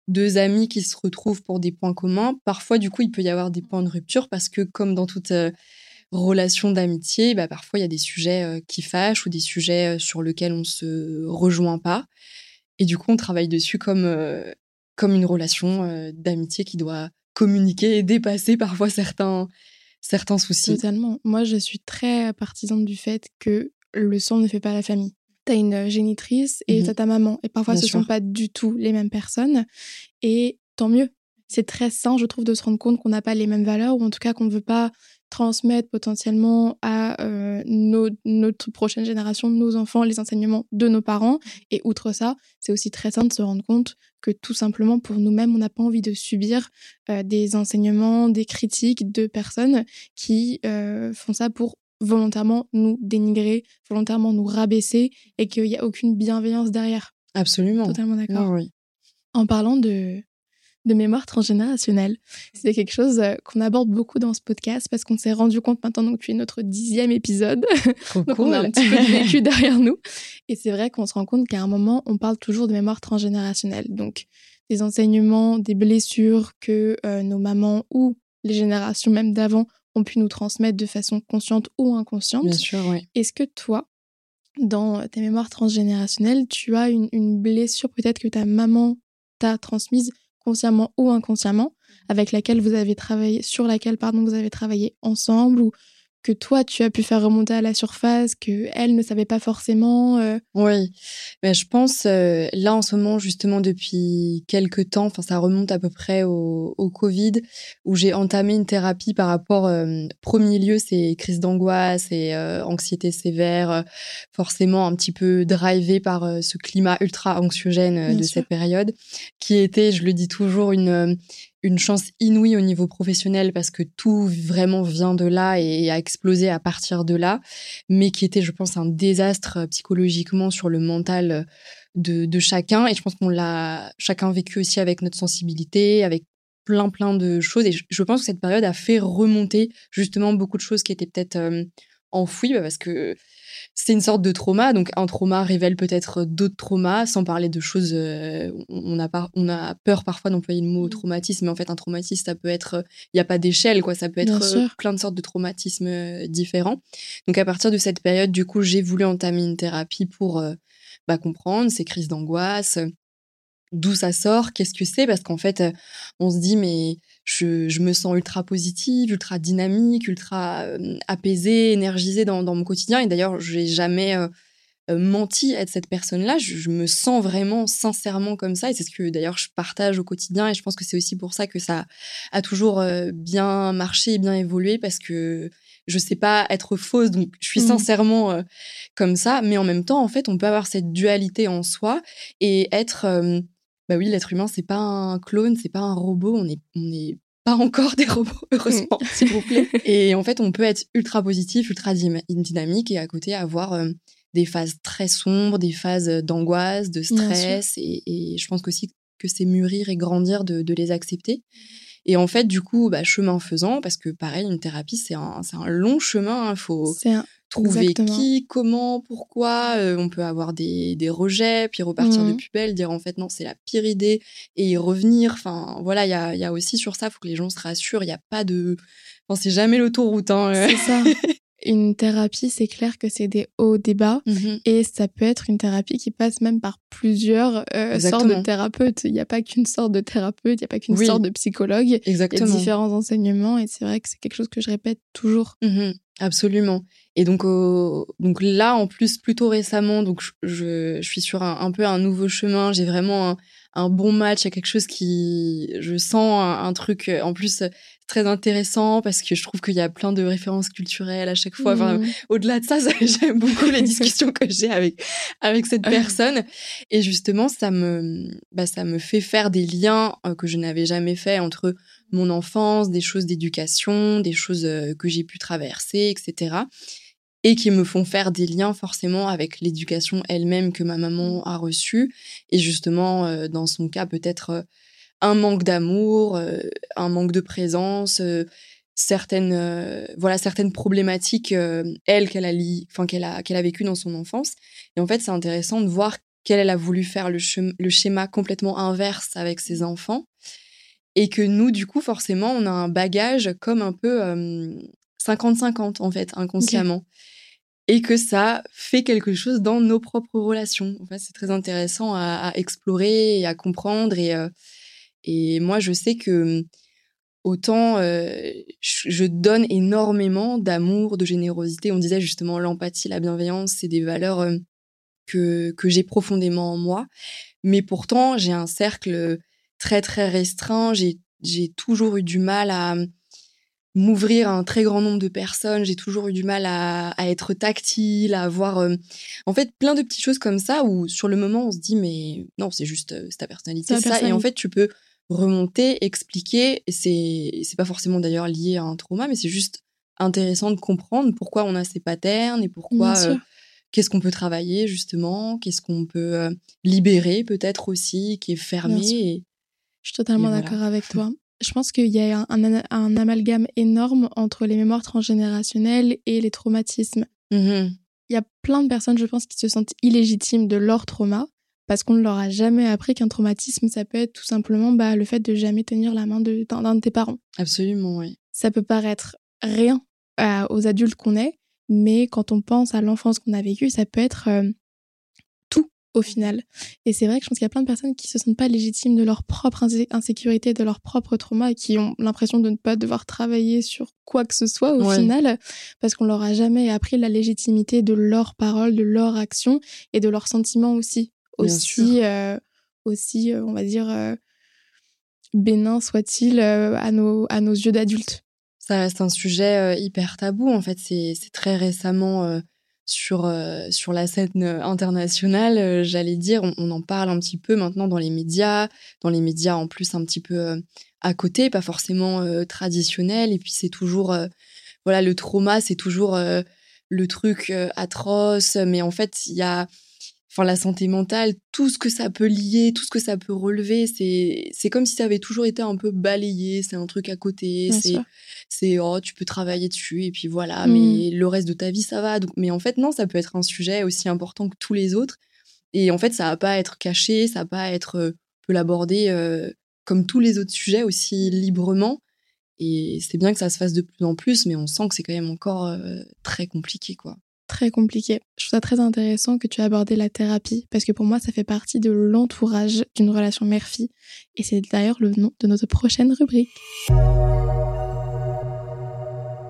deux amis qui se retrouvent pour des points communs, parfois, du coup, il peut y avoir des points de rupture parce que, comme dans toute euh, relation d'amitié, bah, parfois, il y a des sujets euh, qui fâchent ou des sujets euh, sur lesquels on se rejoint pas. Et du coup, on travaille dessus comme, comme une relation d'amitié qui doit communiquer et dépasser parfois certains, certains soucis. Totalement. Moi, je suis très partisane du fait que le sang ne fait pas la famille. T'as une génitrice et t'as ta maman. Et parfois, Bien ce sûr. sont pas du tout les mêmes personnes. Et tant mieux. C'est très sain, je trouve, de se rendre compte qu'on n'a pas les mêmes valeurs ou en tout cas qu'on ne veut pas transmettre potentiellement à euh, nos- notre prochaine génération, nos enfants, les enseignements de nos parents. Et outre ça, c'est aussi très sain de se rendre compte que tout simplement pour nous-mêmes, on n'a pas envie de subir euh, des enseignements, des critiques de personnes qui euh, font ça pour volontairement nous dénigrer, volontairement nous rabaisser et qu'il n'y a aucune bienveillance derrière. Absolument. Totalement d'accord. Oui, oui. En parlant de, de mémoire transgénérationnelle, c'est quelque chose euh, qu'on aborde beaucoup dans ce podcast parce qu'on s'est rendu compte maintenant donc tu es notre dixième épisode. Trop Donc cool. on a un petit peu de vécu derrière nous. Et c'est vrai qu'on se rend compte qu'à un moment, on parle toujours de mémoire transgénérationnelle. Donc des enseignements, des blessures que euh, nos mamans ou les générations même d'avant ont pu nous transmettre de façon consciente ou inconsciente. Bien sûr, oui. Est-ce que toi, dans tes mémoires transgénérationnelles, tu as une, une blessure peut-être que ta maman t'a transmise consciemment ou inconsciemment, avec laquelle vous avez travaillé, sur laquelle pardon vous avez travaillé ensemble ou que toi tu as pu faire remonter à la surface, que elle ne savait pas forcément. euh, Oui, ben, je pense euh, là en ce moment justement depuis quelques temps, enfin ça remonte à peu près au, au Covid où j'ai entamé une thérapie par rapport euh, premier lieu c'est crise d'angoisse et anxiété sévère, forcément un petit peu drivé par ce climat ultra anxiogène de sûr. cette période qui était, je le dis toujours, une une chance inouïe au niveau professionnel parce que tout vraiment vient de là et a explosé à partir de là, mais qui était, je pense, un désastre euh, psychologiquement sur le mental euh, de, chacun. Et je pense qu'on l'a chacun vécu aussi avec notre sensibilité, avec plein, plein de choses. Et je, je pense que cette période a fait remonter justement beaucoup de choses qui étaient peut-être euh, enfouies bah, parce que c'est une sorte de trauma. Donc, un trauma révèle peut-être d'autres traumas, sans parler de choses. euh, on, a par- on a peur parfois d'employer le mot traumatisme, mais en fait, un traumatisme, ça peut être. Il n'y a pas d'échelle, quoi. Ça peut être euh, plein de sortes de traumatismes euh, différents. Donc, à partir de cette période, du coup, j'ai voulu entamer une thérapie pour euh, bah, comprendre ces crises d'angoisse. euh, D'où ça sort, qu'est-ce que c'est? Parce qu'en fait, euh, on se dit, mais je, je, me sens ultra positive, ultra dynamique, ultra apaisée, énergisée dans, dans, mon quotidien. Et d'ailleurs, je n'ai jamais menti être cette personne-là. Je, je, me sens vraiment sincèrement comme ça. Et c'est ce que d'ailleurs je partage au quotidien. Et je pense que c'est aussi pour ça que ça a toujours bien marché et bien évolué parce que je sais pas être fausse, donc je suis mmh. sincèrement euh, comme ça. Mais en même temps, en fait, on peut avoir cette dualité en soi et être, euh, bah oui, l'être humain, c'est pas un clone, c'est pas un robot. On est, on est pas encore des robots, heureusement, s'il vous plaît. Et en fait, on peut être ultra positif, ultra dynamique et à côté avoir euh, des phases très sombres, des phases d'angoisse, de stress. Et, et, je pense aussi que c'est mûrir et grandir de, de les accepter. Et en fait, du coup, bah, chemin faisant, parce que pareil, une thérapie, c'est un, un long chemin. Il hein, faut trouver qui, comment, pourquoi. Euh, on peut avoir des, des rejets, puis repartir de mmh. plus belle, dire en fait, non, c'est la pire idée, et y revenir. Enfin, voilà, il y a, y a, aussi sur ça, il faut que les gens se rassurent. Il n'y a pas de. Enfin, c'est jamais l'autoroute. Hein, c'est ça. une thérapie, c'est clair que c'est des hauts, des bas. Mhm. Et ça peut être une thérapie qui passe même par plusieurs euh, sortes de thérapeutes. Il n'y a pas qu'une sorte de thérapeute, il n'y a pas qu'une sorte de psychologue. Exactement. Il y a différents enseignements et c'est vrai que c'est quelque chose que je répète toujours. Mhm. Absolument. Et donc, donc là, en plus, plutôt récemment, donc je, je suis sur un, un, peu un nouveau chemin. J'ai vraiment un, un bon match, il y a quelque chose qui, je sens un, truc en plus très intéressant parce que je trouve qu'il y a plein de références culturelles à chaque fois. Enfin, mmh. au-delà de ça, j'aime beaucoup les discussions que j'ai avec avec cette personne et justement ça me bah, ça me fait faire des liens euh, que je n'avais jamais fait entre mon enfance, des choses d'éducation, des choses euh, que j'ai pu traverser, etc et qui me font faire des liens forcément avec l'éducation elle-même que ma maman a reçue. Et justement, euh, dans son cas, peut-être un manque d'amour, euh, un manque de présence, certaines, voilà, certaines problématiques, elle, qu'elle a, enfin, qu'elle a, qu'elle a vécues dans son enfance. Et en fait, c'est intéressant de voir qu'elle a voulu faire le, le schéma complètement inverse avec ses enfants. Et que nous, du coup, forcément, on a un bagage comme un peu 50-50 en fait, inconsciemment. Et que ça fait quelque chose dans nos propres relations. Enfin, c'est très intéressant à, explorer et à comprendre. Et, euh, et moi, je sais que autant euh, je donne énormément d'amour, de générosité. On disait justement l'empathie, la bienveillance, c'est des valeurs euh, que, que j'ai profondément en moi. Mais pourtant, j'ai un cercle très, très restreint. J'ai toujours eu du mal à m'ouvrir à un très grand nombre de personnes. J'ai toujours eu du mal à, être tactile, à avoir, euh, en fait, plein de petites choses comme ça où sur le moment on se dit mais non, c'est juste ta personnalité, ça. Et en fait, tu peux remonter, expliquer. Et c'est c'est pas forcément d'ailleurs lié à un trauma, mais c'est juste intéressant de comprendre pourquoi on a ces patterns et pourquoi. Euh, qu'est-ce qu'on peut travailler justement Qu'est-ce qu'on peut libérer peut-être aussi qui est fermé Je suis totalement d'accord avec toi je pense qu'il y a un, amalgame énorme entre les mémoires transgénérationnelles et les traumatismes. Mmh il y a plein de personnes, je pense, qui se sentent illégitimes de leur trauma parce qu'on ne leur a jamais appris qu'un traumatisme, ça peut être tout simplement bah, le fait de jamais tenir la main d'un de, tes parents. Absolument, oui. Ça peut paraître rien aux adultes qu'on est, mais quand on pense à l'enfance qu'on a vécue, ça peut être euh, au final. Et c'est vrai que je pense qu'il y a plein de personnes qui se sentent pas légitimes de leur propre insécurité, de leur propre trauma et qui ont l'impression de ne pas devoir travailler sur quoi que ce soit au final parce qu'on leur a jamais appris la légitimité de leurs paroles, de leurs actions et de leurs sentiments aussi. Aussi, euh, aussi, euh, on va dire, euh, bénin soit-il à, nos, à nos yeux d'adultes. Ça reste un sujet hyper tabou. En fait, c'est très récemment sur, sur la scène internationale, j'allais dire, on, en parle un petit peu maintenant dans les médias, dans les médias en plus un petit peu à côté, pas forcément traditionnel. Et puis c'est toujours, voilà, le trauma, c'est toujours le truc atroce, mais en fait, il y a enfin la santé mentale, tout ce que ça peut lier, tout ce que ça peut relever, c'est c'est comme si ça avait toujours été un peu balayé, c'est un truc à côté, c'est c'est oh tu peux travailler dessus et puis voilà, mmh. mais le reste de ta vie ça va. Donc mais en fait non, ça peut être un sujet aussi important que tous les autres et en fait ça va pas être caché, ça va pas être euh, peut l'aborder euh, comme tous les autres sujets aussi librement. Et c'est bien que ça se fasse de plus en plus, mais on sent que c'est quand même encore euh, très compliqué, quoi. Très compliqué. Je trouve ça très intéressant que tu aies abordé la thérapie parce que pour moi, ça fait partie de l'entourage d'une relation mère-fille. Et c'est d'ailleurs le nom de notre prochaine rubrique.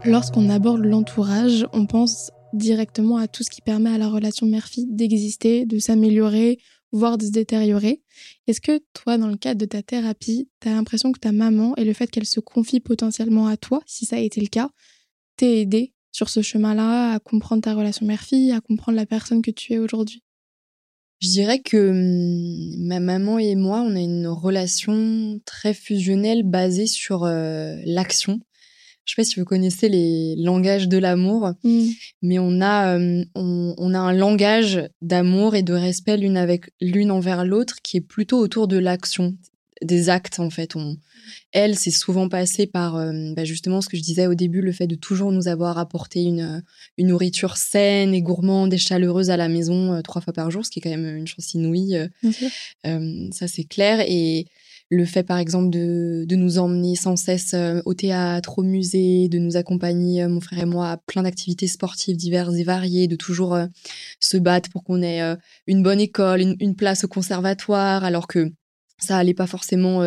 Lorsqu'on aborde l'entourage, on pense directement à tout ce qui permet à la relation mère-fille d'exister, de s'améliorer, voire de se détériorer. Est-ce que toi, dans le cadre de ta thérapie, tu as l'impression que ta maman et le fait qu'elle se confie potentiellement à toi, si ça a été le cas, t'est aidé sur ce chemin-là à comprendre ta relation mère-fille, à comprendre la personne que tu es aujourd'hui? Je dirais que hum, ma maman et moi, on a une relation très fusionnelle basée sur euh, l'action. Je sais pas si vous connaissez les langages de l'amour, mmh. mais on a, hum, on, a un langage d'amour et de respect l'une avec l'une envers l'autre qui est plutôt autour de l'action, des actes en fait. On, elle, c'est souvent passé par euh, bah, justement ce que je disais au début, le fait de toujours nous avoir apporté une, euh, une nourriture saine et gourmande et chaleureuse à la maison euh, trois fois par jour, ce qui est quand même une chance inouïe. ça, c'est clair. Et le fait, par exemple, de, de nous emmener sans cesse au théâtre, au musée, de nous accompagner, mon frère et moi, à plein d'activités sportives diverses et variées, de toujours se battre pour qu'on ait une bonne école, une, une, place au conservatoire, alors que ça allait pas forcément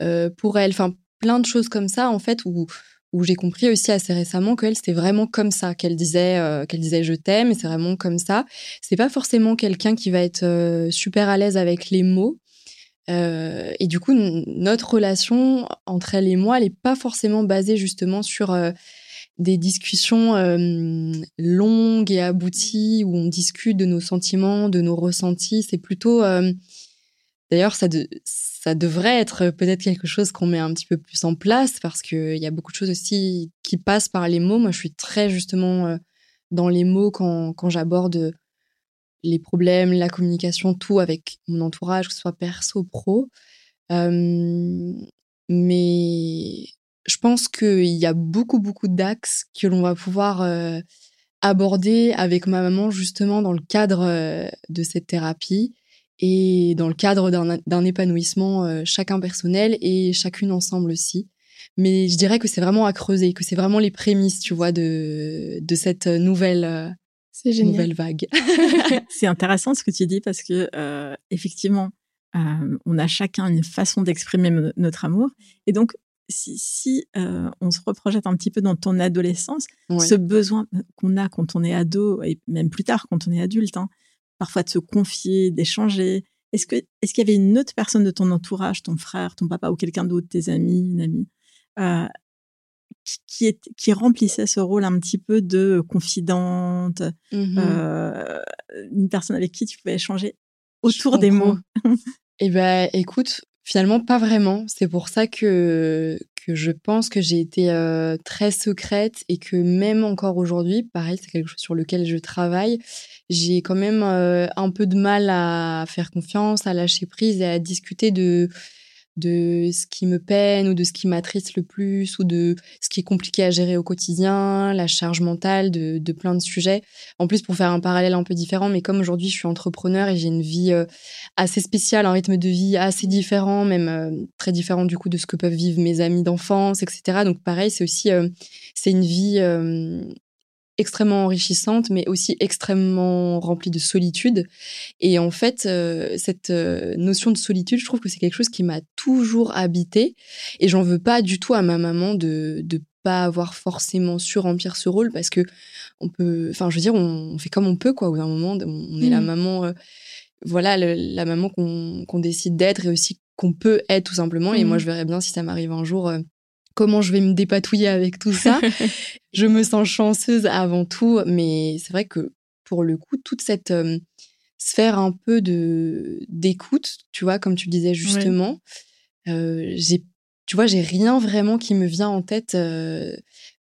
euh, pour elle. Enfin, plein de choses comme ça, en fait, où, où j'ai compris aussi assez récemment qu'elle, c'était vraiment comme ça qu'elle disait, euh, qu'elle disait je t'aime, et c'est vraiment comme ça. C'est pas forcément quelqu'un qui va être euh, super à l'aise avec les mots. et du coup, notre relation entre elle et moi, elle n'est pas forcément basée justement sur des discussions longues et abouties où on discute de nos sentiments, de nos ressentis. C'est plutôt, d'ailleurs, ça, de, ça devrait être peut-être quelque chose qu'on met un petit peu plus en place parce qu'il y a beaucoup de choses aussi qui passent par les mots. Moi, je suis très justement euh, dans les mots quand, quand j'aborde les problèmes, la communication, tout avec mon entourage, que ce soit perso, pro. Euh, mais je pense qu'il y a beaucoup, beaucoup d'axes que l'on va pouvoir euh, aborder avec ma maman justement dans le cadre de cette thérapie et dans le cadre d'un épanouissement euh, chacun personnel et chacune ensemble aussi. Mais je dirais que c'est vraiment à creuser, que c'est vraiment les prémices, tu vois, de, de cette nouvelle, euh, nouvelle vague. c'est intéressant ce que tu dis parce que euh, effectivement, on a chacun une façon d'exprimer notre amour. Et donc, si, si on se reprojette un petit peu dans ton adolescence, ce besoin qu'on a quand on est ado et même plus tard quand on est adulte, hein, parfois de se confier, d'échanger. Est-ce que est-ce qu'il y avait une autre personne de ton entourage, ton frère, ton papa ou quelqu'un d'autre, tes amis, une amie, euh, qui, est, qui remplissait ce rôle un petit peu de confidente, mmh euh, une personne avec qui tu pouvais échanger autour des mots? Eh ben, écoute, finalement pas vraiment. C'est pour ça que je pense que j'ai été euh, très secrète et que même encore aujourd'hui, pareil, c'est quelque chose sur lequel je travaille j'ai quand même euh, un peu de mal à faire confiance, à lâcher prise et à discuter de de ce qui me peine ou de ce qui m'attriste le plus ou de ce qui est compliqué à gérer au quotidien, la charge mentale de, plein de sujets. En plus, pour faire un parallèle un peu différent, mais comme aujourd'hui je suis entrepreneur et j'ai une vie euh, assez spéciale, un rythme de vie assez différent, même euh, très différent du coup de ce que peuvent vivre mes amis d'enfance, etc. Donc pareil, c'est aussi c'est une vie extrêmement enrichissante, mais aussi extrêmement remplie de solitude. Et en fait, euh, cette euh, notion de solitude, je trouve que c'est quelque chose qui m'a toujours habité. Et j'en veux pas du tout à ma maman de de pas avoir forcément su remplir ce rôle parce que on peut, enfin, je veux dire, on, fait comme on peut, quoi. Au bout moment, on, est la mmh. maman, euh, voilà, la maman qu'on décide d'être et aussi qu'on peut être tout simplement. Et moi, mmh. je verrais bien si ça m'arrive un jour comment je vais me dépatouiller avec tout ça. je me sens chanceuse avant tout, mais c'est vrai que pour le coup, toute cette euh, sphère un peu de d'écoute, tu vois, comme tu le disais justement, euh, j'ai, tu vois, j'ai rien vraiment qui me vient en tête. Euh,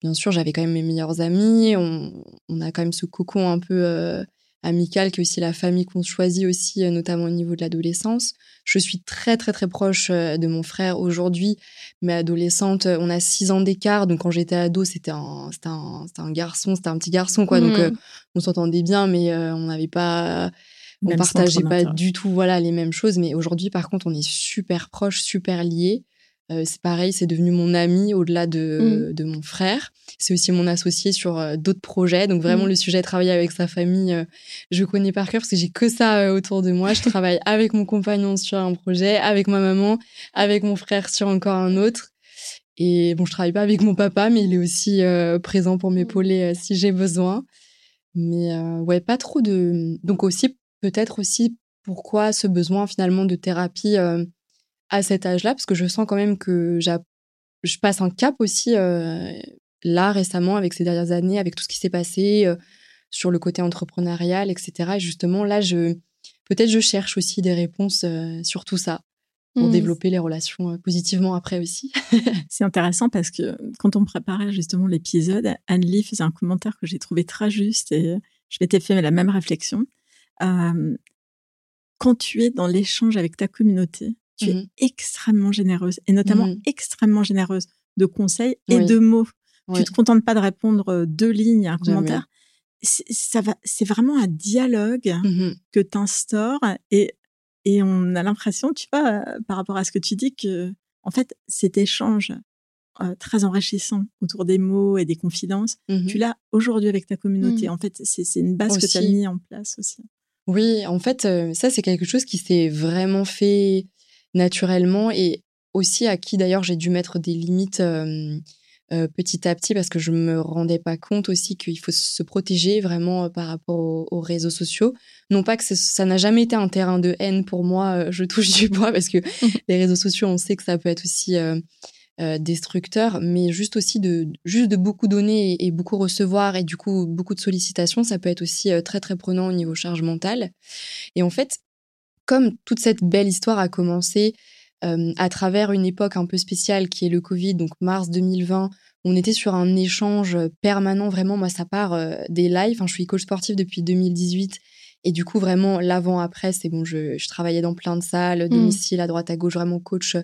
bien sûr, j'avais quand même mes meilleurs amis, on, on, a quand même ce cocon un peu amicale que aussi la famille qu'on choisit aussi, euh, notamment au niveau de l'adolescence. Je suis très très très proche euh, de mon frère aujourd'hui, mais adolescente, euh, on a six ans d'écart, donc quand j'étais ado, c'était un, un, un, garçon, c'était un petit garçon quoi, donc mmh. on s'entendait bien, mais on n'avait pas, on partageait pas du tout voilà les mêmes choses. Mais aujourd'hui, par contre, on est super proches, super liés. Euh, c'est pareil, c'est devenu mon ami au-delà de, Mm. de mon frère. C'est aussi mon associé sur euh, d'autres projets. Donc vraiment, Mm. le sujet travailler avec sa famille, euh, je connais par cœur parce que j'ai que ça euh, autour de moi. Je travaille avec mon compagnon sur un projet, avec ma maman, avec mon frère sur encore un autre. Et bon, je travaille pas avec mon papa, mais il est aussi présent pour m'épauler euh, si j'ai besoin. Mais ouais, pas trop de. Donc aussi, peut-être aussi pourquoi ce besoin finalement de thérapie à cet âge-là, parce que je sens quand même que je passe un cap aussi euh, là récemment avec ces dernières années, avec tout ce qui s'est passé euh, sur le côté entrepreneurial, etc. Et justement, là, je peut-être je cherche aussi des réponses euh, sur tout ça pour Mm. développer les relations positivement après aussi. C'est intéressant parce que quand on préparait justement l'épisode, Anne-Lee faisait un commentaire que j'ai trouvé très juste et je m'étais fait la même réflexion. Quand tu es dans l'échange avec ta communauté, tu es extrêmement généreuse et notamment Mhm. extrêmement généreuse de conseils et Oui. de mots. Oui. Tu te contentes pas de répondre euh, deux lignes à un Jamais. commentaire. C'est- Ça va, c'est vraiment un dialogue Mhm. que tu instaures et, et on a l'impression, tu vois, euh, par rapport à ce que tu dis, que en fait, cet échange euh, très enrichissant autour des mots et des confidences, tu l'as aujourd'hui avec ta communauté. Mm. En fait, c'est une base que tu as mis en place aussi. Oui, en fait, ça, c'est quelque chose qui s'est vraiment fait naturellement et aussi à qui, d'ailleurs, j'ai dû mettre des limites euh, euh, petit à petit parce que je me rendais pas compte aussi qu'il faut se protéger vraiment euh, par rapport aux, aux réseaux sociaux. Non pas que ça n'a jamais été un terrain de haine pour moi, je touche du bois parce que les réseaux sociaux, on sait que ça peut être aussi euh, destructeur, mais juste aussi de, juste de beaucoup donner et, et beaucoup recevoir et du coup beaucoup de sollicitations, ça peut être aussi très très prenant au niveau charge mentale. Et en fait, comme toute cette belle histoire a commencé euh, à travers une époque un peu spéciale qui est le Covid, donc mars 2020, on était sur un échange permanent, vraiment, moi ça part euh, des lives, enfin, je suis coach sportif depuis 2018 et du coup, vraiment, l'avant-après, c'est bon, je, je travaillais dans plein de salles, domicile, à droite, à gauche, vraiment coach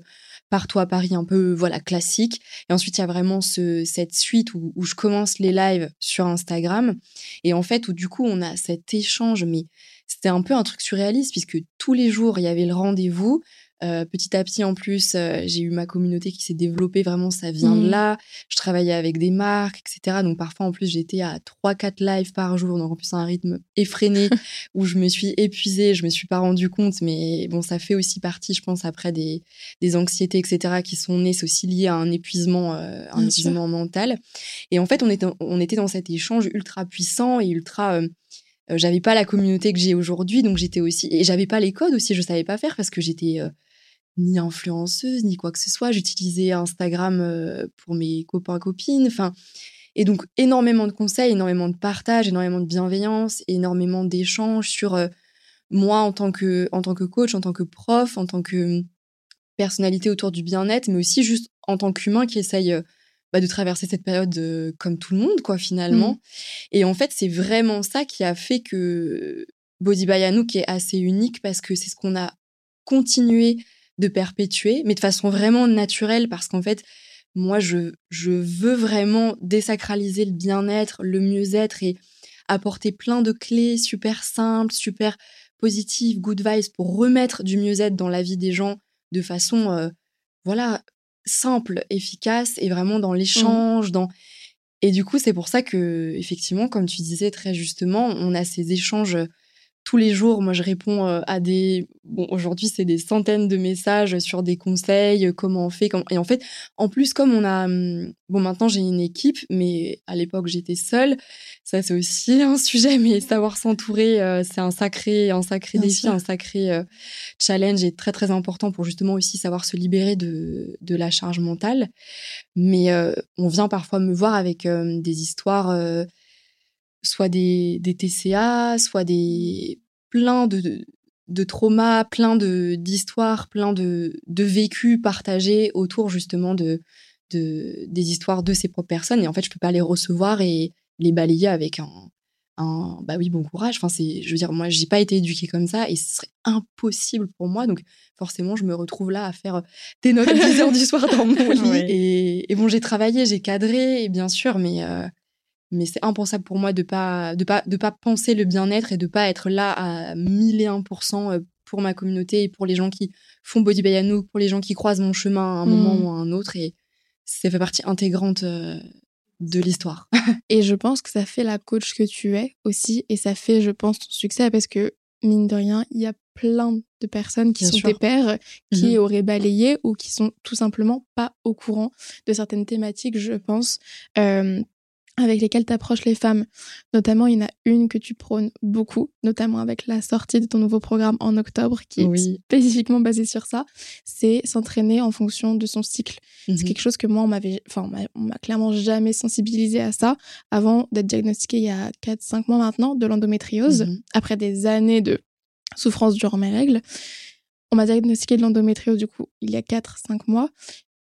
partout à Paris, un peu, voilà, classique. Et ensuite, il y a vraiment ce, cette suite où, où je commence les lives sur Instagram. Et en fait, où du coup, on a cet échange, mais c'était un peu un truc surréaliste, puisque tous les jours, il y avait le rendez-vous. Euh, petit à petit, en plus, euh, j'ai eu ma communauté qui s'est développée. Vraiment, ça vient de Mhm. là. Je travaillais avec des marques, etc. Donc, parfois, en plus, j'étais à 3-4 lives par jour. Donc, en plus, un rythme effréné où je me suis épuisée. Je me suis pas rendu compte. Mais bon, ça fait aussi partie, je pense, après des, des anxiétés, etc., qui sont nées. C'est aussi lié à un épuisement, euh, un Bien sûr. épuisement mental. Et en fait, on était, on était dans cet échange ultra puissant et ultra. Euh, j'avais pas la communauté que j'ai aujourd'hui, donc j'étais aussi. Et j'avais pas les codes aussi, je savais pas faire parce que j'étais euh, ni influenceuse, ni quoi que ce soit. J'utilisais Instagram euh, pour mes copains, copines. Enfin. Et donc, énormément de conseils, énormément de partage, énormément de bienveillance, énormément d'échanges sur moi en tant, que, en tant que coach, en tant que prof, en tant que hum, personnalité autour du bien-être, mais aussi juste en tant qu'humain qui essaye bah, de traverser cette période euh, comme tout le monde, quoi, finalement. Et en fait, c'est vraiment ça qui a fait que Body by Anouk est assez unique parce que c'est ce qu'on a continué de perpétuer, mais de façon vraiment naturelle parce qu'en fait, moi, je, je veux vraiment désacraliser le bien-être, le mieux-être et apporter plein de clés super simples, super positives, good vibes pour remettre du mieux-être dans la vie des gens de façon, euh, voilà, simple, efficace et vraiment dans l'échange, dans et du coup, c'est pour ça que, effectivement, comme tu disais très justement, on a ces échanges tous les jours. Moi, je réponds euh, à des. Bon, aujourd'hui, c'est des centaines de messages sur des conseils, euh, comment on fait. Comment... Et en fait, en plus, comme on a. hum, Bon, maintenant, j'ai une équipe, mais à l'époque, j'étais seule. Ça, c'est aussi un sujet, mais savoir s'entourer, euh, c'est un sacré, un sacré Bien défi, sûr. un sacré euh, challenge et très, très important pour justement aussi savoir se libérer de, de la charge mentale. Mais euh, on vient parfois me voir avec des histoires, soit des, des TCA, soit des plein de, de, traumas, plein de d'histoires, plein de, de vécus partagés autour justement de, de des histoires de ces propres personnes. Et en fait, je peux pas les recevoir et les balayer avec un, un bah oui bon courage. Enfin c'est, je veux dire, moi j'ai pas été éduquée comme ça et ce serait impossible pour moi. Donc forcément, je me retrouve là à faire des notes à 10 heures du soir dans mon lit. Et, et bon, j'ai travaillé, j'ai cadré, et bien sûr, mais euh, mais c'est impensable pour moi de pas de pas de pas penser le bien-être et de pas être là à 1001% pour ma communauté et pour les gens qui font Body by pour les gens qui croisent mon chemin à un moment Mm. ou à un autre. Et ça fait partie intégrante euh, de l'histoire. Et je pense que ça fait la coach que tu es aussi, et ça fait, je pense, ton succès, parce que, mine de rien, il y a plein de personnes qui Bien sont sûr. tes pairs, qui Mhm. auraient balayé ou qui sont tout simplement pas au courant de certaines thématiques, je pense, euh, avec lesquelles t'approches les femmes. Notamment, il y en a une que tu prônes beaucoup, notamment avec la sortie de ton nouveau programme en octobre, qui est spécifiquement basé sur ça, c'est s'entraîner en fonction de son cycle. C'est Mhm. quelque chose que moi, on m'avait, enfin, on m'a- on m'a clairement jamais sensibilisé à ça avant d'être diagnostiquée il y a 4-5 mois maintenant de l'endométriose, Mhm. après des années de souffrance durant mes règles. On m'a diagnostiqué de l'endométriose, du coup, il y a 4-5 mois.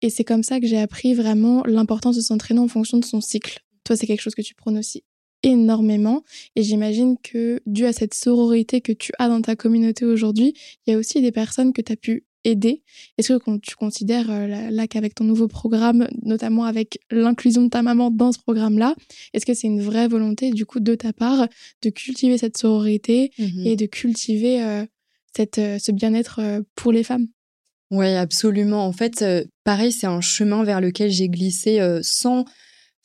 Et c'est comme ça que j'ai appris vraiment l'importance de s'entraîner en fonction de son cycle. Toi, c'est quelque chose que tu prônes aussi énormément. Et j'imagine que, dû à cette sororité que tu as dans ta communauté aujourd'hui, il y a aussi des personnes que tu as pu aider. Est-ce que tu considères euh, là, là qu'avec ton nouveau programme, notamment avec l'inclusion de ta maman dans ce programme-là, est-ce que c'est une vraie volonté du coup de ta part de cultiver cette sororité Mhm. et de cultiver euh, cette, euh, ce bien-être euh, pour les femmes? Ouais, absolument. En fait, euh, pareil, c'est un chemin vers lequel j'ai glissé sans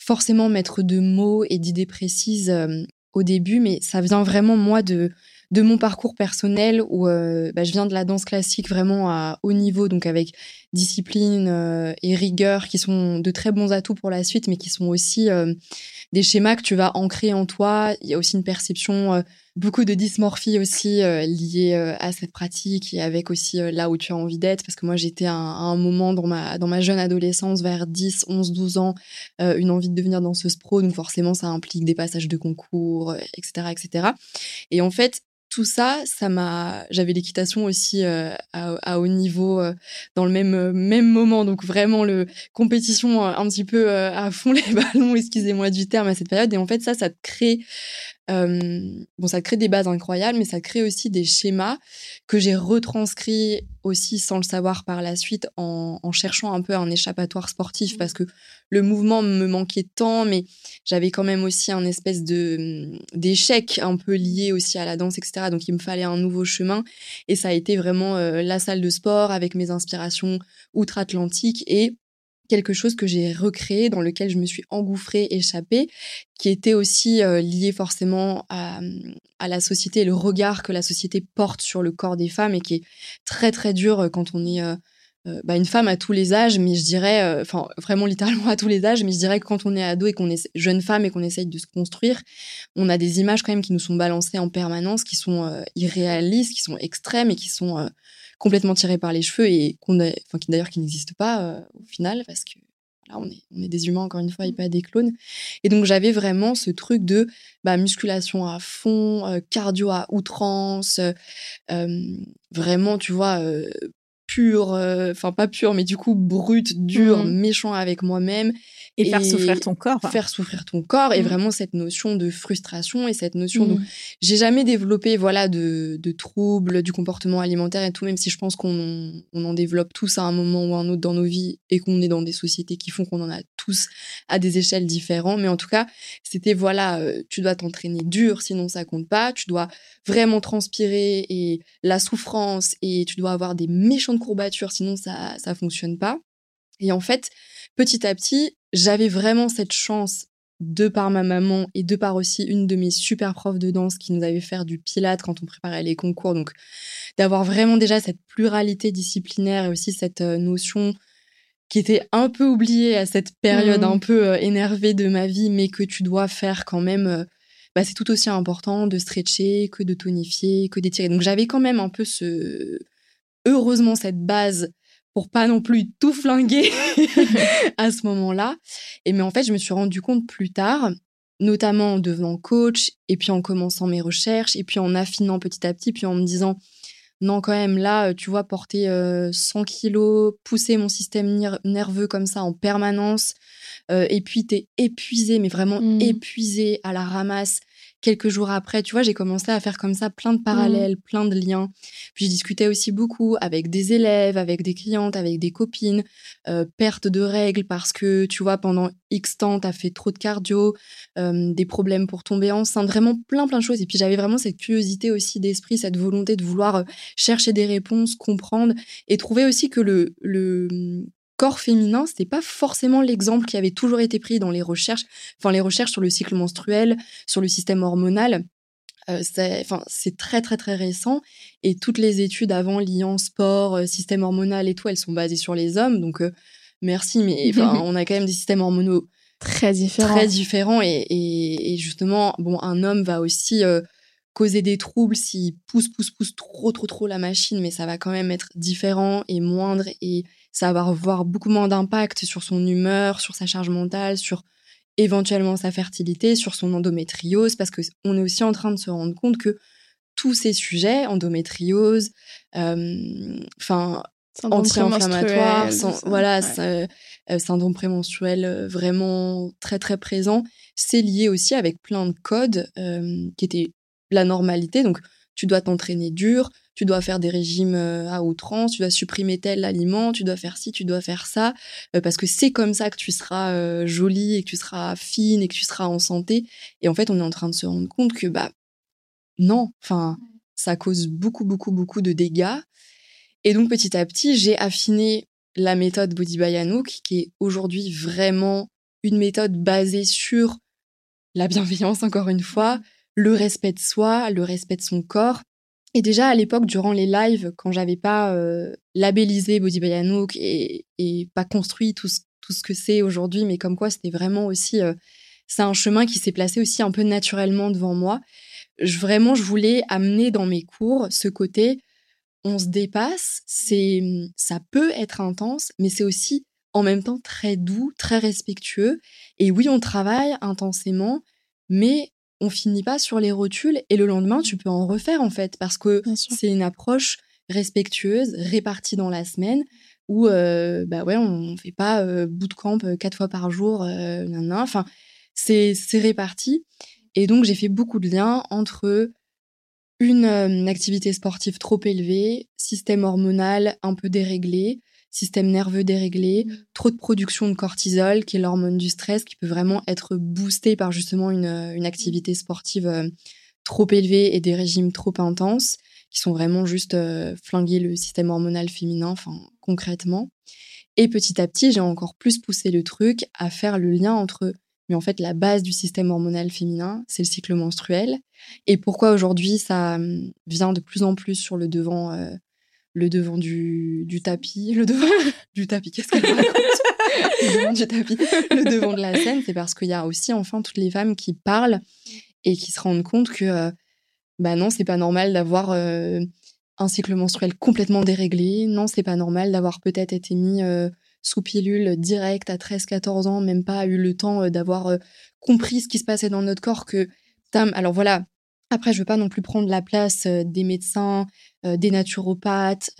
forcément mettre de mots et d'idées précises euh, au début, mais ça vient vraiment, moi, de, de mon parcours personnel où euh, bah, je viens de la danse classique vraiment à haut niveau, donc avec discipline euh, et rigueur qui sont de très bons atouts pour la suite, mais qui sont aussi des schémas que tu vas ancrer en toi. Il y a aussi une perception, euh, beaucoup de dysmorphie aussi euh, liée euh, à cette pratique et avec aussi là où tu as envie d'être. Parce que moi, j'étais à, un- moment dans ma, dans ma jeune adolescence, vers 10, 11, 12 ans, une envie de devenir danseuse pro. Donc forcément, ça implique des passages de concours, etc., etc. Et en fait, tout ça, ça m'a. J'avais l'équitation aussi euh, à, haut niveau euh, dans le même euh, même moment, donc vraiment le compétition un petit peu à fond les ballons, excusez-moi du terme à cette période. Et en fait, ça, ça te crée euh, bon, ça crée des bases incroyables, mais ça crée aussi des schémas que j'ai retranscrits aussi sans le savoir par la suite en, en cherchant un peu un échappatoire sportif parce que le mouvement me manquait tant, mais j'avais quand même aussi un espèce de d'échec un peu lié aussi à la danse, etc. Donc il me fallait un nouveau chemin et ça a été vraiment euh, la salle de sport avec mes inspirations outre-Atlantique et quelque chose que j'ai recréé, dans lequel je me suis engouffrée, échappée, qui était aussi euh, lié forcément à, la société le regard que la société porte sur le corps des femmes et qui est très très dur euh, quand on est euh, euh, bah, une femme à tous les âges, mais je dirais, enfin vraiment littéralement à tous les âges, mais je dirais que quand on est ado et qu'on est jeune femme et qu'on essaye de se construire, on a des images quand même qui nous sont balancées en permanence, qui sont irréalistes, qui sont extrêmes et qui sont complètement tirées par les cheveux et qu'on a, enfin qui d'ailleurs qui n'existent pas euh, au final parce que là on est on est des humains encore une fois et pas des clones. Et donc j'avais vraiment ce truc de bah, musculation à fond, euh, cardio à outrance, euh, vraiment tu vois pur, euh, enfin pas pur mais du coup brut, dur, Mhm. méchant avec moi-même Et, faire souffrir ton corps. faire souffrir ton corps et Mhm. vraiment cette notion de frustration et cette notion Mm. donc j'ai jamais développé voilà de, de troubles du comportement alimentaire et tout même si je pense qu'on on en développe tous à un moment ou à un autre dans nos vies et qu'on est dans des sociétés qui font qu'on en a tous à des échelles différentes mais en tout cas c'était voilà euh, tu dois t'entraîner dur sinon ça compte pas tu dois vraiment transpirer et la souffrance et tu dois avoir des méchantes courbatures sinon ça ça fonctionne pas et en fait petit à petit j'avais vraiment cette chance de par ma maman et de par aussi une de mes super profs de danse qui nous avait fait du pilate quand on préparait les concours. Donc, d'avoir vraiment déjà cette pluralité disciplinaire et aussi cette euh, notion qui était un peu oubliée à cette période Mhm. un peu euh, énervée de ma vie, mais que tu dois faire quand même. euh, bah, c'est tout aussi important de stretcher que de tonifier, que d'étirer. Donc, j'avais quand même un peu ce. Heureusement, cette base pour pas non plus tout flinguer à ce moment-là. Et mais en fait, je me suis rendu compte plus tard, notamment en devenant coach, et puis en commençant mes recherches, et puis en affinant petit à petit, puis en me disant, non, quand même, là, euh, tu vois, porter euh, 100 kilos, pousser mon système ner- nerveux comme ça en permanence, euh, et puis t'es épuisé, mais vraiment Mm. épuisé à la ramasse. Quelques jours après, tu vois, j'ai commencé à faire comme ça plein de parallèles, plein de liens. Puis je discutais aussi beaucoup avec des élèves, avec des clientes, avec des copines, euh, perte de règles parce que, tu vois, pendant X temps, t'as fait trop de cardio, euh, des problèmes pour tomber enceinte, vraiment plein, plein de choses. Et puis j'avais vraiment cette curiosité aussi d'esprit, cette volonté de vouloir euh, chercher des réponses, comprendre et trouver aussi que le, le corps féminin, c'était pas forcément l'exemple qui avait toujours été pris dans les recherches, enfin les recherches sur le cycle menstruel, sur le système hormonal. Euh, c'est très très très récent et toutes les études avant liant sport, euh, système hormonal et tout, elles sont basées sur les hommes. Donc euh, merci, mais on a quand même des systèmes hormonaux très différents. Très différents et, et, justement, bon, un homme va aussi causer des troubles s'il pousse pousse pousse trop trop trop la machine, mais ça va quand même être différent et moindre et ça va avoir beaucoup moins d'impact sur son humeur, sur sa charge mentale, sur éventuellement sa fertilité, sur son endométriose, parce qu'on est aussi en train de se rendre compte que tous ces sujets, endométriose, euh, enfin, anti-inflammatoire, voilà, euh, syndrome prémenstruel euh, vraiment très très présent, c'est lié aussi avec plein de codes qui étaient la normalité. Donc, tu dois t'entraîner dur, tu dois faire des régimes euh, à outrance, tu dois supprimer tel aliment, tu dois faire ci, tu dois faire ça, euh, parce que c'est comme ça que tu seras euh, jolie et que tu seras fine et que tu seras en santé. Et en fait, on est en train de se rendre compte que, bah, non, enfin, ça cause beaucoup, beaucoup, beaucoup de dégâts. Et donc, petit à petit, j'ai affiné la méthode Body by Anouk, qui est aujourd'hui vraiment une méthode basée sur la bienveillance, encore une fois, le respect de soi, le respect de son corps, et déjà à l'époque, durant les lives, quand j'avais pas euh, labellisé Body by et pas construit tout ce, tout ce que c'est aujourd'hui, mais comme quoi c'était vraiment aussi, euh, c'est un chemin qui s'est placé aussi un peu naturellement devant moi. Je, vraiment, je voulais amener dans mes cours ce côté, on se dépasse, c'est, ça peut être intense, mais c'est aussi en même temps très doux, très respectueux. Et oui, on travaille intensément, mais on finit pas sur les rotules et le lendemain, tu peux en refaire en fait parce que c'est une approche respectueuse, répartie dans la semaine où euh, bah ouais, on fait pas euh, bootcamp euh, quatre fois par jour, euh, enfin c'est réparti. Et donc j'ai fait beaucoup de liens entre une activité sportive trop élevée, système hormonal un peu déréglé, système nerveux déréglé, mmh. trop de production de cortisol, qui est l'hormone du stress, qui peut vraiment être boosté par justement une, euh, une activité sportive euh, trop élevée et des régimes trop intenses, qui sont vraiment juste euh, flinguer le système hormonal féminin, enfin concrètement. Et petit à petit, j'ai encore plus poussé le truc à faire le lien entre, mais en fait, la base du système hormonal féminin, c'est le cycle menstruel. Et pourquoi aujourd'hui ça hum, vient de plus en plus sur le devant le devant du, du tapis, le devant du tapis, qu'est-ce qu'elle raconte? Le devant du tapis, le devant de la scène, c'est parce qu'il y a aussi enfin toutes les femmes qui parlent et qui se rendent compte que euh, bah non, c'est pas normal d'avoir euh, un cycle menstruel complètement déréglé. Non, c'est pas normal d'avoir peut-être été mis euh, sous pilule direct à 13-14 ans, même pas eu le temps d'avoir compris ce qui se passait dans notre corps que alors voilà, après, je veux pas non plus prendre la place des médecins, des naturopathes,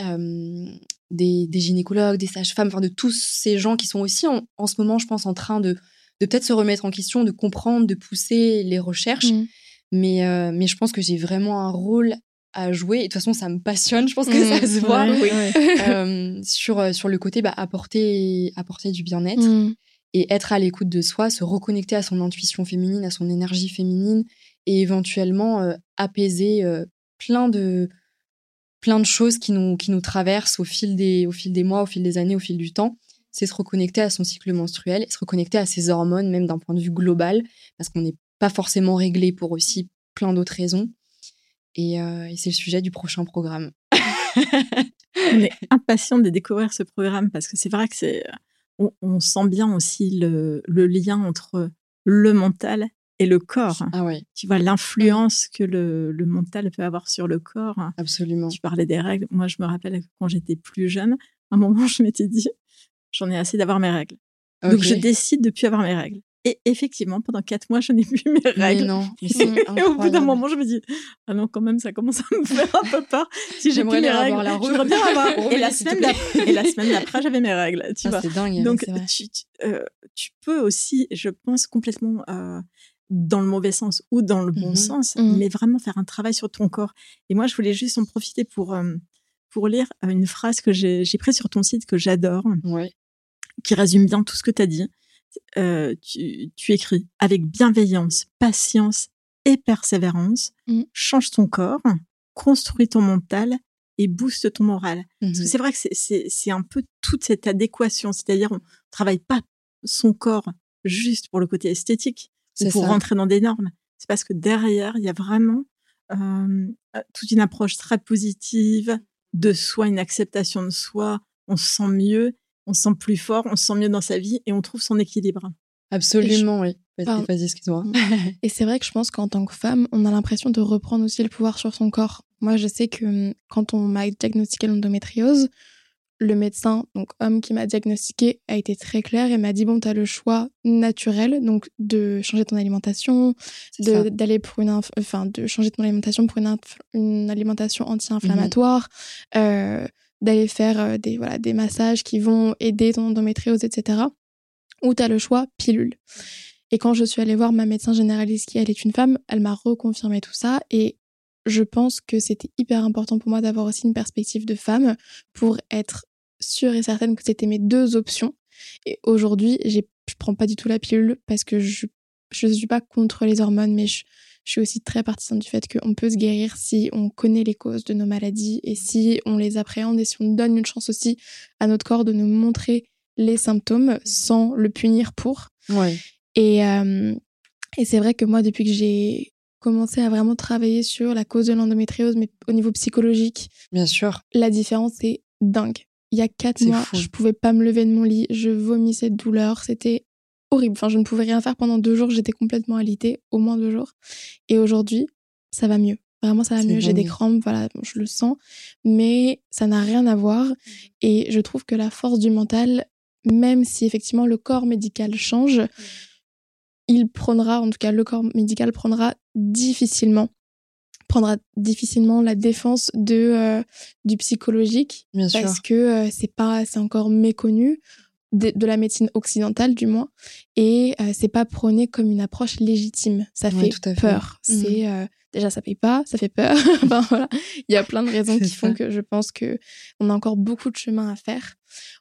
des, gynécologues, des sages-femmes, enfin de tous ces gens qui sont aussi en, ce moment, je pense, en train de, de peut-être se remettre en question, de comprendre, de pousser les recherches. Mmh. Mais, mais je pense que j'ai vraiment un rôle à jouer. Et de toute façon, ça me passionne. Je pense que ça mmh. se voit sur, sur le côté bah, apporter, apporter du bien-être mmh. et être à l'écoute de soi, se reconnecter à son intuition féminine, à son énergie féminine et éventuellement euh, apaiser euh, plein de plein de choses qui nous qui nous traversent au fil des au fil des mois, au fil des années, au fil du temps. C'est se reconnecter à son cycle menstruel, se reconnecter à ses hormones, même d'un point de vue global, parce qu'on n'est pas forcément réglé pour aussi plein d'autres raisons. Et, euh, c'est le sujet du prochain programme. on est impatient de découvrir ce programme parce que c'est vrai que c'est on, sent bien aussi le lien entre le mental et le corps. Ah ouais. Tu vois l'influence que le, le, mental peut avoir sur le corps. Absolument. Tu parlais des règles. Moi, je me rappelle quand j'étais plus jeune, à un moment, je m'étais dit, j'en ai assez d'avoir mes règles. Donc, je décide de plus avoir mes règles. Et effectivement, pendant quatre mois, je n'ai plus mes règles. Mais non, et au bout d'un moment, je me dis, ah non, quand même, ça commence à me faire un peu peur. Si j'ai plus mes règles, j'aimerais bien avoir. et, la semaine et la semaine d'après, j'avais mes règles. Tu ah, vois. C'est dingue. Donc, tu, euh, tu, peux aussi, je pense, complètement euh, dans le mauvais sens ou dans le bon Mhm. sens, Mhm. mais vraiment faire un travail sur ton corps. Et moi, je voulais juste en profiter pour, euh, pour lire une phrase que j'ai j'ai prise sur ton site que j'adore, Ouais. qui résume bien tout ce que tu as dit. Euh, tu, tu écris avec bienveillance, patience et persévérance, Mhm. change ton corps, construis ton mental et booste ton moral. Parce que c'est vrai que c'est un peu toute cette adéquation, c'est-à-dire on travaille pas son corps juste pour le côté esthétique ou C'est pour ça. rentrer dans des normes. C'est parce que derrière, il y a vraiment euh, toute une approche très positive de soi, une acceptation de soi. On se sent mieux, on se sent plus fort, on se sent mieux dans sa vie et on trouve son équilibre. Absolument, oui. Vas-y, Pardon. vas-y, excuse-moi. Et c'est vrai que je pense qu'en tant que femme, on a l'impression de reprendre aussi le pouvoir sur son corps. Moi, je sais que hum, quand on m'a diagnostiqué l'endométriose, le médecin, donc homme qui m'a diagnostiqué, a été très clair et m'a dit bon, tu as le choix naturel, donc de changer ton alimentation, d'aller pour une enfin de changer ton alimentation pour une, une alimentation anti-inflammatoire, euh, d'aller faire euh, des voilà des massages qui vont aider ton endométriose, etc. Ou tu as le choix pilule. Et quand je suis allée voir ma médecin généraliste, qui elle est une femme, elle m'a reconfirmé tout ça. Et je pense que c'était hyper important pour moi d'avoir aussi une perspective de femme pour être sûre et certaine que c'était mes deux options. Et aujourd'hui, je prends pas du tout la pilule parce que je je suis pas contre les hormones, mais je, je suis aussi très partisane du fait qu'on peut se guérir si on connaît les causes de nos maladies et si on les appréhende et si on donne une chance aussi à notre corps de nous montrer les symptômes sans le punir pour. Ouais. Et, euh, et c'est vrai que moi, depuis que j'ai commencé à vraiment travailler sur la cause de l'endométriose, mais au niveau psychologique, Bien sûr. la différence est dingue. Il y a quatre mois, fou. je pouvais pas me lever de mon lit, je vomissais de douleur, c'était horrible. Enfin, je ne pouvais rien faire pendant deux jours, j'étais complètement alitée, au moins deux jours. Et aujourd'hui, ça va mieux. Vraiment, ça va mieux. J'ai des crampes, voilà, bon, je le sens, mais ça n'a rien à voir. Et je trouve que la force du mental, même si effectivement le corps médical change, il prendra, en tout cas le corps médical prendra difficilement prendra difficilement la défense de euh, du psychologique Bien sûr. parce que euh, c'est pas c'est encore méconnu de, de la médecine occidentale du moins et euh, c'est pas prôné comme une approche légitime. Ça Ouais, fait peur. Mhm. c'est euh, déjà ça paye pas ça fait peur. Enfin voilà. Il y a plein de raisons qui font que je pense que on a encore beaucoup de chemin à faire.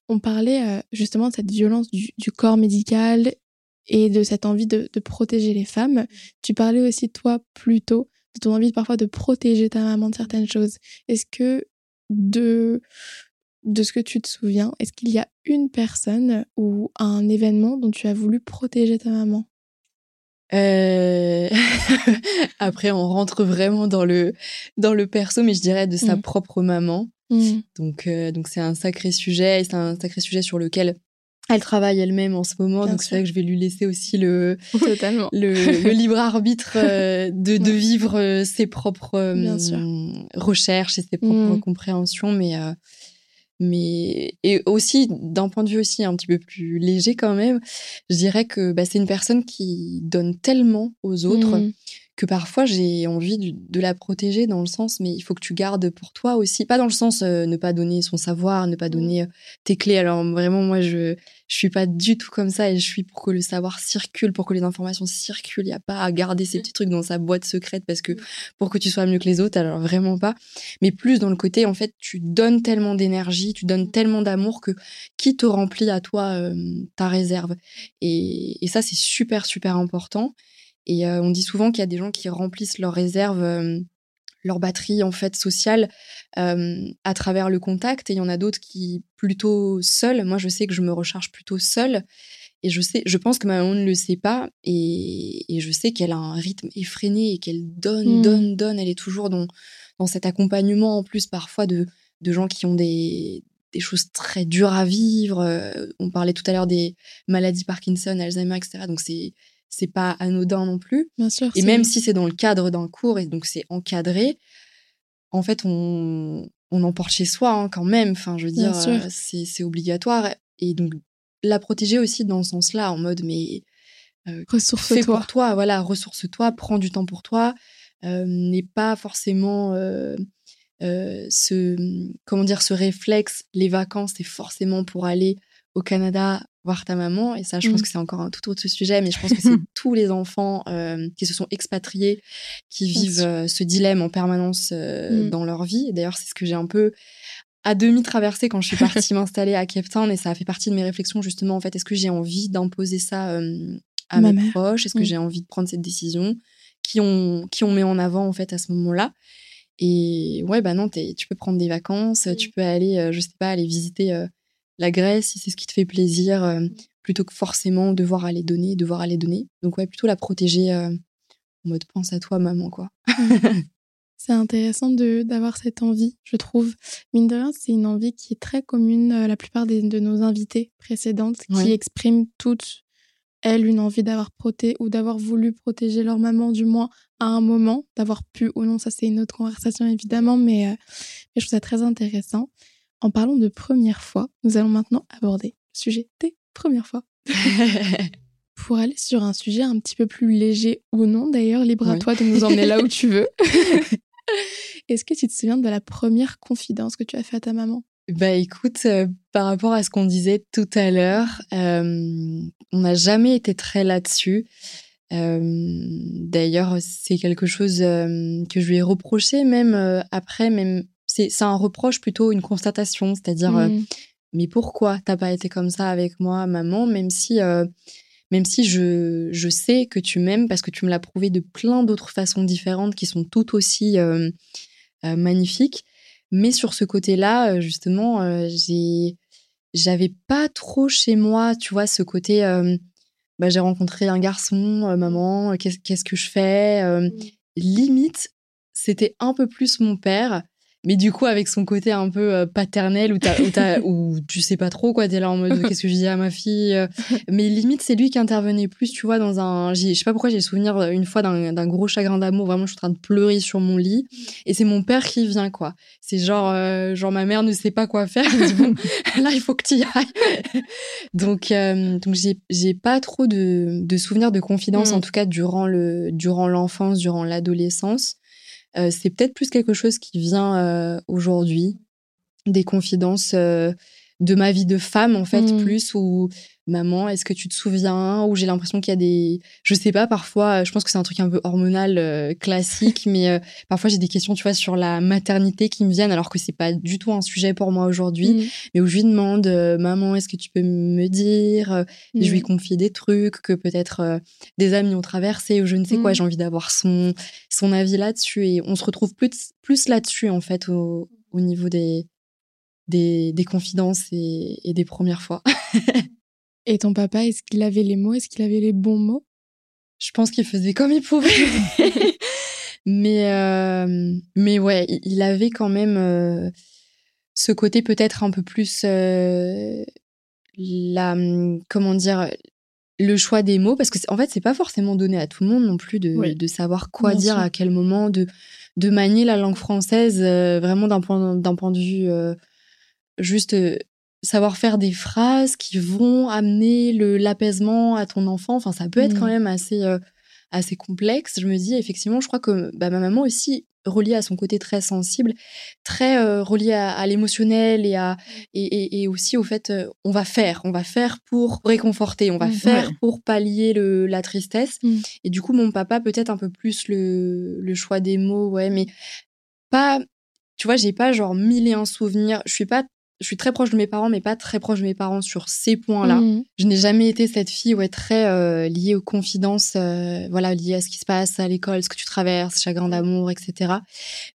On parlait euh, justement de cette violence du, du corps médical et de cette envie de, de protéger les femmes. Tu parlais aussi toi plus tôt de ton envie parfois de protéger ta maman de certaines choses. Est-ce que de de ce que tu te souviens, est-ce qu'il y a une personne ou un événement dont tu as voulu protéger ta maman? Euh, Après, on rentre vraiment dans le dans le perso, mais je dirais de sa Mm. propre maman. Mm. Donc, euh, donc c'est un sacré sujet. et C'est un sacré sujet sur lequel elle travaille elle-même en ce moment. Bien donc c'est vrai que je vais lui laisser aussi le Totalement. le, le libre arbitre euh, de, de Ouais. vivre euh, ses propres euh, Bien recherches et ses propres Mm. compréhensions, mais euh, mais et aussi d'un point de vue aussi un petit peu plus léger quand même, je dirais que bah, c'est une personne qui donne tellement aux autres Mm. Que parfois j'ai envie de, de la protéger dans le sens mais il faut que tu gardes pour toi aussi. Pas dans le sens euh, ne pas donner son savoir ne pas donner euh, tes clés. Alors vraiment moi je je suis pas du tout comme ça et je suis pour que le savoir circule pour que les informations circulent. Il y a pas à garder ces petits trucs dans sa boîte secrète parce que pour que tu sois mieux que les autres alors vraiment pas. Mais plus dans le côté en fait tu donnes tellement d'énergie tu donnes tellement d'amour que qui te remplit à toi euh, ta réserve. Et, et ça c'est super super important et euh, on dit souvent qu'il y a des gens qui remplissent leur réserve, euh, leur batterie en fait sociale euh, à travers le contact. Et il y en a d'autres qui plutôt seuls. Moi, je sais que je me recharge plutôt seule. Et je sais, je pense que ma maman ne le sait pas. Et, et je sais qu'elle a un rythme effréné et qu'elle donne, Mm. donne, donne. Elle est toujours dans, dans cet accompagnement en plus parfois de, de gens qui ont des, des choses très dures à vivre. Euh, on parlait tout à l'heure des maladies Parkinson, Alzheimer, etc. Donc c'est c'est pas anodin non plus. Bien sûr. Et même si c'est dans le cadre d'un cours et donc c'est encadré, en fait, on, on en porte chez soi hein, quand même. Enfin, je veux dire, euh, c'est c'est obligatoire. Et donc, la protéger aussi dans ce sens-là, en mode, mais fais ressource-toi. pour toi, voilà, ressource-toi, prends du temps pour toi, euh, n'est pas forcément euh, euh, ce, comment dire, ce réflexe, les vacances, c'est forcément pour aller au Canada voir ta maman. Et ça, je pense mm. que c'est encore un tout autre sujet, mais je pense que c'est tous les enfants euh, qui se sont expatriés qui vivent euh, ce dilemme en permanence mm. dans leur vie. D'ailleurs, c'est ce que j'ai un peu à demi traversé quand je suis partie m'installer à Cape Town et ça a fait partie de mes réflexions justement en fait est-ce que j'ai envie d'imposer ça à mes proches? Est-ce que j'ai envie de prendre cette décision? Qui on qui on met en avant en fait à ce moment-là? Et ouais, bah non, tu peux prendre des vacances, tu mmh. peux aller, euh, je sais pas, aller visiter euh, la Grèce si c'est ce qui te fait plaisir, euh, mmh. plutôt que forcément devoir aller donner, devoir aller donner. Donc ouais, plutôt la protéger en mode pense à toi, maman, quoi. Mmh. c'est intéressant de d'avoir cette envie, je trouve. Mine de rien, c'est une envie qui est très commune la plupart des, de nos invités précédentes, qui expriment toutes elles une envie d'avoir protégé ou d'avoir voulu protéger leur maman, du moins à un moment, d'avoir pu ou non, ça c'est une autre conversation évidemment, mais, euh, mais, je trouve ça très intéressant. En parlant de première fois, nous allons maintenant aborder le sujet des premières fois. Pour aller sur un sujet un petit peu plus léger ou non, d'ailleurs, libre à toi de nous emmener là où tu veux. Est-ce que tu te souviens de la première confidence que tu as faite à ta maman? Bah écoute, euh, par rapport à ce qu'on disait tout à l'heure, euh, on n'a jamais été très là-dessus. D'ailleurs, c'est quelque chose que je lui ai reproché, même après, même c'est un reproche plutôt une constatation, c'est-à-dire mmh. mais pourquoi t'as pas été comme ça avec moi, maman, même si même si je, je sais que tu m'aimes parce que tu me l'as prouvé de plein d'autres façons différentes qui sont tout aussi magnifiques. Mais sur ce côté-là, justement, j'ai j'avais pas trop chez moi, tu vois, ce côté bah, j'ai rencontré un garçon, euh, maman, qu'est-ce que je fais mmh. Limite, c'était un peu plus mon père mais du coup avec son côté un peu euh, paternel où, où, tu sais pas trop quoi t'es là en mode qu'est-ce que je dis à ma fille euh. mais limite c'est lui qui intervenait plus tu vois dans un je sais pas pourquoi j'ai le souvenir euh, une fois d'un gros chagrin d'amour vraiment je suis en train de pleurer sur mon lit et c'est mon père qui vient quoi c'est genre genre ma mère ne sait pas quoi faire bon, là il faut que tu y ailles donc donc j'ai j'ai pas trop de, de souvenirs de confidence mmh. en tout cas durant le durant l'enfance durant l'adolescence euh, c'est peut-être plus quelque chose qui vient euh, aujourd'hui, des confidences euh, de ma vie de femme en fait mmh. plus ou maman est-ce que tu te souviens? Ou j'ai l'impression qu'il y a des je sais pas parfois je pense que c'est un truc un peu hormonal classique mais parfois j'ai des questions tu vois sur la maternité qui me viennent alors que c'est pas du tout un sujet pour moi aujourd'hui mmh. mais où je lui demande maman est-ce que tu peux me dire et je lui mmh. confie des trucs que peut-être des amis ont traversé ou je ne sais quoi j'ai envie d'avoir son son avis là-dessus et on se retrouve plus plus là-dessus en fait au, au niveau des des, confidences et, des premières fois. et ton papa, est-ce qu'il avait les mots? Est-ce qu'il avait les bons mots? Je pense qu'il faisait comme il pouvait. mais, euh, mais ouais, il avait quand même euh, ce côté peut-être un peu plus euh, la, comment dire, le choix des mots. Parce que en fait c'est pas forcément donné à tout le monde non plus de, de savoir quoi dire à quel moment de de manier la langue française vraiment d'un point d'un point de vue juste euh, savoir faire des phrases qui vont amener le l'apaisement à ton enfant. Enfin, ça peut être quand mmh. même assez euh, assez complexe. Je me dis effectivement, je crois que bah, ma maman aussi reliée à son côté très sensible, très euh, reliée à, l'émotionnel et à et, et, aussi au fait on va faire, on va faire pour réconforter, on va mmh, faire pour pallier le la tristesse. Mmh. Et du coup mon papa peut-être un peu plus le le choix des mots, ouais, mais pas tu vois, j'ai pas genre mille et un souvenirs. Je suis pas je suis très proche de mes parents, mais pas très proche de mes parents sur ces points-là. Mhm. Je n'ai jamais été cette fille ouais, très euh, liée aux confidences, euh, voilà, liée à ce qui se passe à l'école, ce que tu traverses, chagrin d'amour, etc.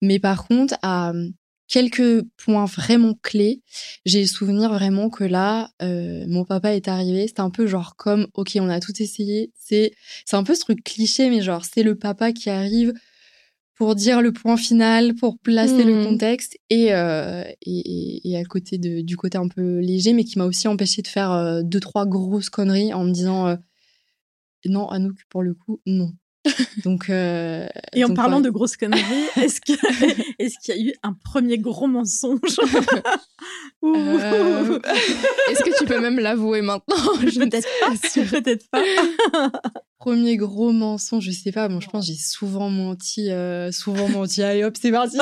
Mais par contre, à euh, quelques points vraiment clés, j'ai le souvenir vraiment que là, mon papa est arrivé. C'était un peu genre comme, ok, on a tout essayé. C'est, c'est un peu ce truc cliché, mais genre c'est le papa qui arrive pour dire le point final, pour placer le hmm. contexte et, euh, et, et, à côté de, du côté un peu léger, mais qui m'a aussi empêché de faire euh, deux, trois grosses conneries en me disant euh, non, Anouk, pour le coup, non. Donc, euh, Et en donc, parlant ouais. de grosses conneries, est-ce que est-ce qu'il y a eu un premier gros mensonge. Euh, Est-ce que tu peux même l'avouer maintenant? Je ne Peut-être pas. Peut-être pas. Premier gros mensonge, je sais pas. Bon, je pense que j'ai souvent menti, euh, souvent menti. Allez hop, c'est parti.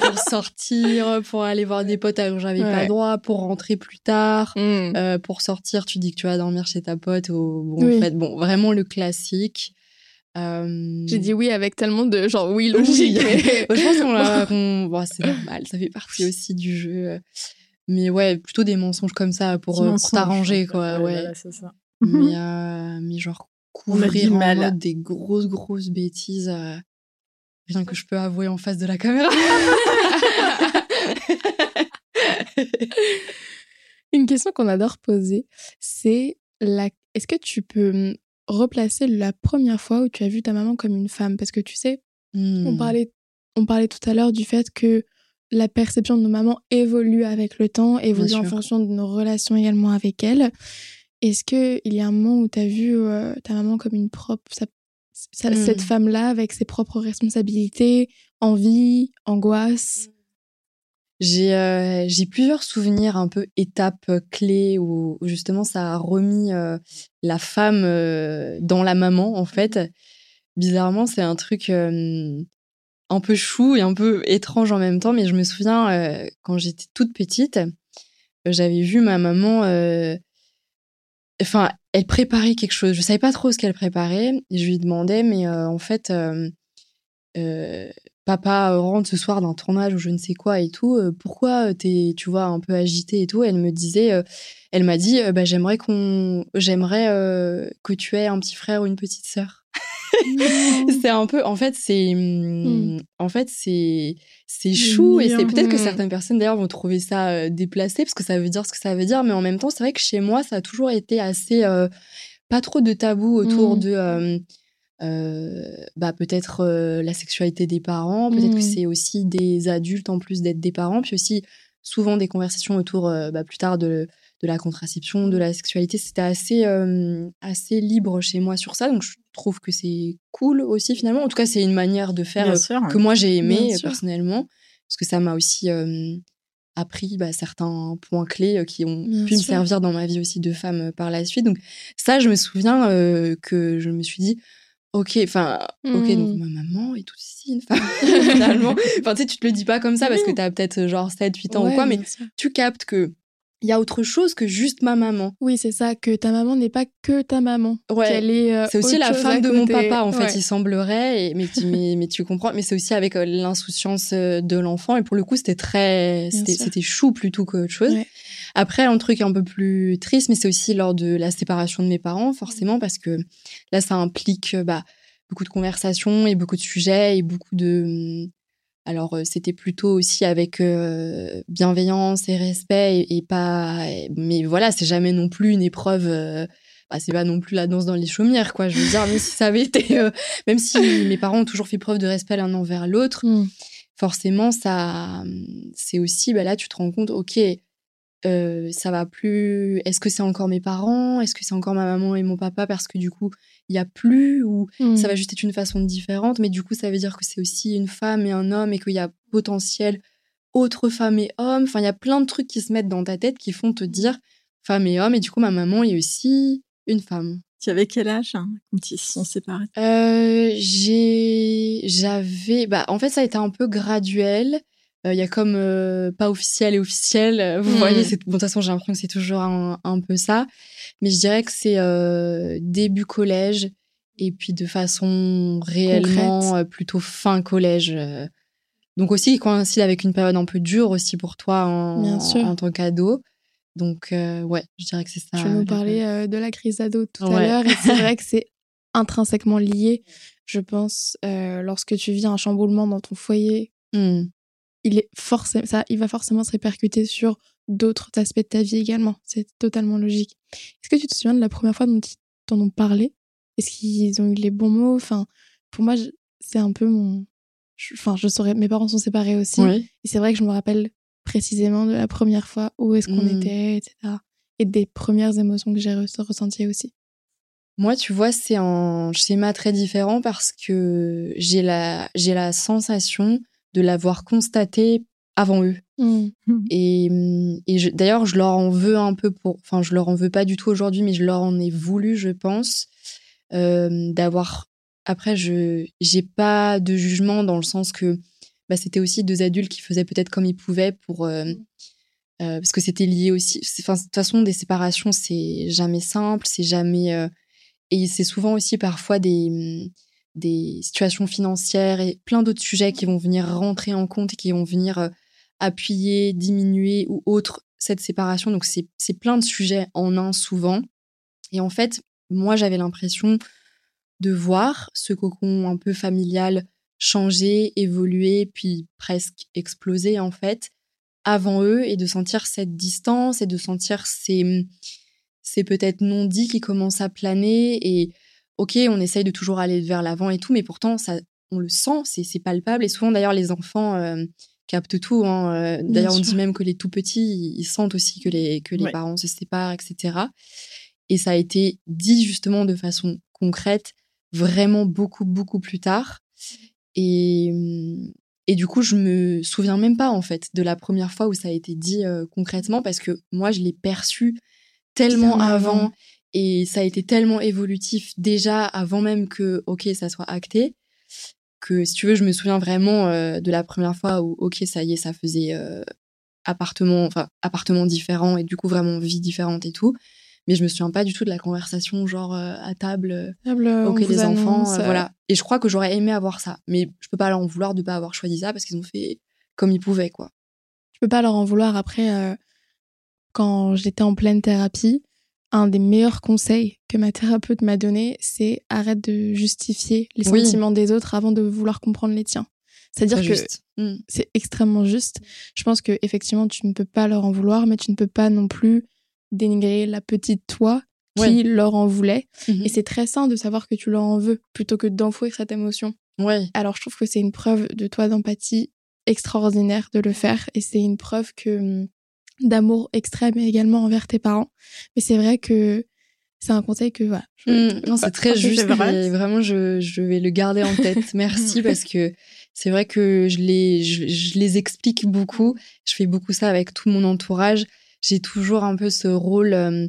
pour sortir, pour aller voir des potes alors j'avais pas Ouais. droit, pour rentrer plus tard. Hmm. Euh, pour sortir, tu dis que tu vas dormir chez ta pote. Bon, Oui. en fait, bon, vraiment le classique. Euh, J'ai dit oui avec tellement de genre oui oui. logique. mais- je pense qu'on l'a. bon, c'est normal, ça fait partie aussi du jeu. Mais ouais, plutôt des mensonges comme ça pour, euh, pour t'arranger, quoi. Ouais. voilà, c'est ça. mais, euh, mais genre couvrir en mal. mode des grosses grosses bêtises euh, rien que je peux avouer en face de la caméra Une question qu'on adore poser, c'est la... est-ce que tu peux replacer la première fois où tu as vu ta maman comme une femme Parce que tu sais, Hmm. on, parlait, on parlait tout à l'heure du fait que la perception de nos mamans évolue avec le temps, évolue en fonction de nos relations également avec elles. Est-ce qu'il y a un moment où tu as vu euh, ta maman comme une propre... sa- sa-. Cette femme-là avec ses propres responsabilités, envies, angoisses j'ai euh, plusieurs souvenirs un peu étapes euh, clés où, justement ça a remis euh, la femme euh, dans la maman en fait. Bizarrement c'est un truc un peu chou et un peu étrange en même temps mais je me souviens quand j'étais toute petite j'avais vu ma maman enfin elle préparait quelque chose. Je savais pas trop ce qu'elle préparait. Je lui demandais mais en fait papa rentre ce soir d'un tournage ou je ne sais quoi et tout euh, pourquoi t'es tu vois un peu agitée et tout? Elle me disait euh, elle m'a dit euh, bah j'aimerais qu'on j'aimerais euh, que tu aies un petit frère ou une petite sœur. C'est un peu en fait c'est hum, en fait c'est c'est chou et c'est peut-être que Mm. certaines personnes d'ailleurs vont trouver ça euh, déplacé parce que ça veut dire ce que ça veut dire mais en même temps c'est vrai que chez moi ça a toujours été assez euh, pas trop de tabou autour de euh, euh, bah peut-être euh, la sexualité des parents peut-être que c'est aussi des adultes en plus d'être des parents puis aussi souvent des conversations autour euh, bah, plus tard de de la contraception, de la sexualité, c'était assez, euh, assez libre chez moi sur ça. Donc, je trouve que c'est cool aussi, finalement. En tout cas, c'est une manière de faire euh, que moi, j'ai aimé euh, personnellement. Parce que ça m'a aussi euh, appris bah, certains points clés euh, qui ont Bien pu me servir dans ma vie aussi de femme euh, par la suite. Donc, ça, je me souviens euh, que je me suis dit, ok, enfin, ok, Mm. donc ma maman est aussi une femme, finalement. Enfin, tu sais, tu te le dis pas comme ça parce que t'as peut-être euh, genre 7, 8 ans Ouais, ou quoi, mais tu captes que il y a autre chose que juste ma maman. Oui, c'est ça, que ta maman n'est pas que ta maman. Ouais. Euh, C'est aussi la femme de mon papa, en fait, il semblerait. Et, mais, tu, mais, mais tu comprends. Mais c'est aussi avec euh, l'insouciance euh, de l'enfant. Et pour le coup, c'était très, c'était chou plutôt qu'autre chose. Ouais. Après, un truc un peu plus triste, mais c'est aussi lors de la séparation de mes parents, forcément, parce que là, ça implique bah, beaucoup de conversations et beaucoup de sujets et beaucoup de. Alors, euh, c'était plutôt aussi avec euh, bienveillance et respect et, et pas. Mais voilà, c'est jamais non plus une épreuve. euh, bah, c'est pas non plus la danse dans les chaumières, quoi. Je veux dire, même si ça avait été. euh, même si mes parents ont toujours fait preuve de respect l'un envers l'autre, Mm. forcément, ça. C'est aussi. Bah, là, tu te rends compte, OK. ça va plus. Est-ce que c'est encore mes parents? Est-ce que c'est encore ma maman et mon papa? Parce que du coup, il a plus ou Mm. ça va juste être une façon différente, mais du coup, ça veut dire que c'est aussi une femme et un homme et qu'il y a potentiel autre femme et homme. Enfin, il y a plein de trucs qui se mettent dans ta tête qui font te dire femme et homme. Et du coup, ma maman est aussi une femme. Tu avais quel âge hein, quand ils se sont séparés? Euh, j'ai, j'avais, bah, en fait, ça a été un peu graduel. Euh, Il y a comme euh, pas officiel et officiel. Euh, Vous voyez, c'est, bon, de toute façon, j'ai l'impression que c'est toujours un, un peu ça. Mais je dirais que c'est début collège et puis de façon réellement Concrète. plutôt fin collège. Donc aussi, qui coïncide avec une période un peu dure aussi pour toi en, Bien sûr. en tant qu'ado. Donc, euh, ouais, je dirais que c'est ça. Tu nous la- parlais euh, de la crise d'ado tout à l'heure, et c'est vrai que c'est intrinsèquement lié. Je pense, euh, lorsque tu vis un chamboulement dans ton foyer, Hmm. Il, est forcément, ça, il va forcément se répercuter sur d'autres aspects de ta vie également. C'est totalement logique. Est-ce que tu te souviens de la première fois dont ils t'en ont parlé? Est-ce qu'ils ont eu les bons mots? Enfin, pour moi, c'est un peu mon. Enfin, je saurais. Mes parents sont séparés aussi. Ouais. Et c'est vrai que je me rappelle précisément de la première fois où est-ce qu'on Mm. était, etc. Et des premières émotions que j'ai re- ressenties aussi. Moi, tu vois, c'est un schéma très différent parce que j'ai la, j'ai la sensation de l'avoir constaté avant eux. Mmh. Et, et je- d'ailleurs, je leur en veux un peu pour. Enfin, je leur en veux pas du tout aujourd'hui, mais je leur en ai voulu, je pense, euh, d'avoir. Après, je j'ai pas de jugement dans le sens que bah, c'était aussi deux adultes qui faisaient peut-être comme ils pouvaient pour. euh, euh, parce que c'était lié aussi. Enfin, de toute façon, des séparations, c'est jamais simple, c'est jamais. et c'est souvent aussi parfois des, des situations financières et plein d'autres sujets qui vont venir rentrer en compte et qui vont venir euh, appuyer, diminuer ou autre cette séparation. Donc, c'est plein de sujets en un souvent. Et en fait, moi, j'avais l'impression de voir ce cocon un peu familial changer, évoluer, puis presque exploser, en fait, avant eux, et de sentir cette distance et de sentir ces, ces peut-être non-dits qui commencent à planer. Et ok, on essaye de toujours aller vers l'avant et tout, mais pourtant, ça, on le sent, c'est palpable. Et souvent, d'ailleurs, les enfants euh, captent tout. hein. Euh, D'ailleurs, on dit même que les tout petits, ils sentent aussi que les, que les Ouais. parents se séparent, etc. Et ça a été dit justement de façon concrète, vraiment beaucoup, beaucoup plus tard. Et, hum, et du coup, je me souviens même pas, en fait, de la première fois où ça a été dit euh, concrètement, parce que moi, je l'ai perçu tellement avant. Et ça a été tellement évolutif déjà avant même que, ok, ça soit acté, que si tu veux, je me souviens vraiment euh, de la première fois où, ok, ça y est, ça faisait euh, appartement, enfin, appartement différent et du coup vraiment vie différente et tout. Mais je me souviens pas du tout de la conversation, genre euh, à table, Table, ok, les enfants, voilà. Et je crois que j'aurais aimé avoir ça. Mais je peux pas leur en vouloir de pas avoir choisi ça parce qu'ils ont fait comme ils pouvaient, quoi. Je peux pas leur en vouloir. Après, quand j'étais en pleine thérapie, un des meilleurs conseils que ma thérapeute m'a donné, c'est arrête de justifier les Oui. sentiments des autres avant de vouloir comprendre les tiens. C'est-à-dire que. Mm. c'est extrêmement juste. Je pense que effectivement, tu ne peux pas leur en vouloir, mais tu ne peux pas non plus dénigrer la petite toi qui Ouais. leur en voulait. Mhm. Et c'est très sain de savoir que tu leur en veux plutôt que d'enfouir cette émotion. Ouais. Alors, je trouve que c'est une preuve de toi d'empathie extraordinaire de le faire. Et c'est une preuve que hum, d'amour extrême également envers tes parents. Mais c'est vrai que c'est un conseil que, voilà. je- Mm, non, c'est très juste. vrai. et vraiment, je, je vais le garder en tête. Merci parce que c'est vrai que je les, je, je les explique beaucoup. Je fais beaucoup ça avec tout mon entourage. J'ai toujours un peu ce rôle, euh,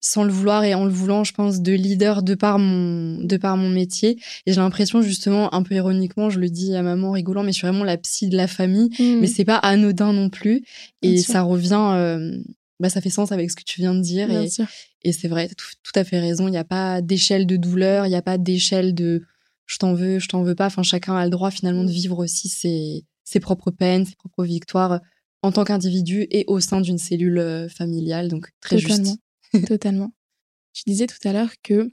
sans le vouloir et en le voulant, je pense, de leader de par mon, de par mon métier. Et j'ai l'impression, justement, un peu ironiquement, je le dis à maman rigolant, mais je suis vraiment la psy de la famille. Mm. Mais c'est pas anodin non plus. Bien Et sûr. ça revient, euh, bah, ça fait sens avec ce que tu viens de dire. Bien et, sûr. et c'est vrai, tout, tout à fait raison. Il n'y a pas d'échelle de douleur, il n'y a pas d'échelle de je t'en veux, je t'en veux pas. Enfin, chacun a le droit finalement de vivre aussi ses, ses propres peines, ses propres victoires euh, en tant qu'individu et au sein d'une cellule euh, familiale. Donc, très Totalement. juste. Totalement. Tu disais tout à l'heure que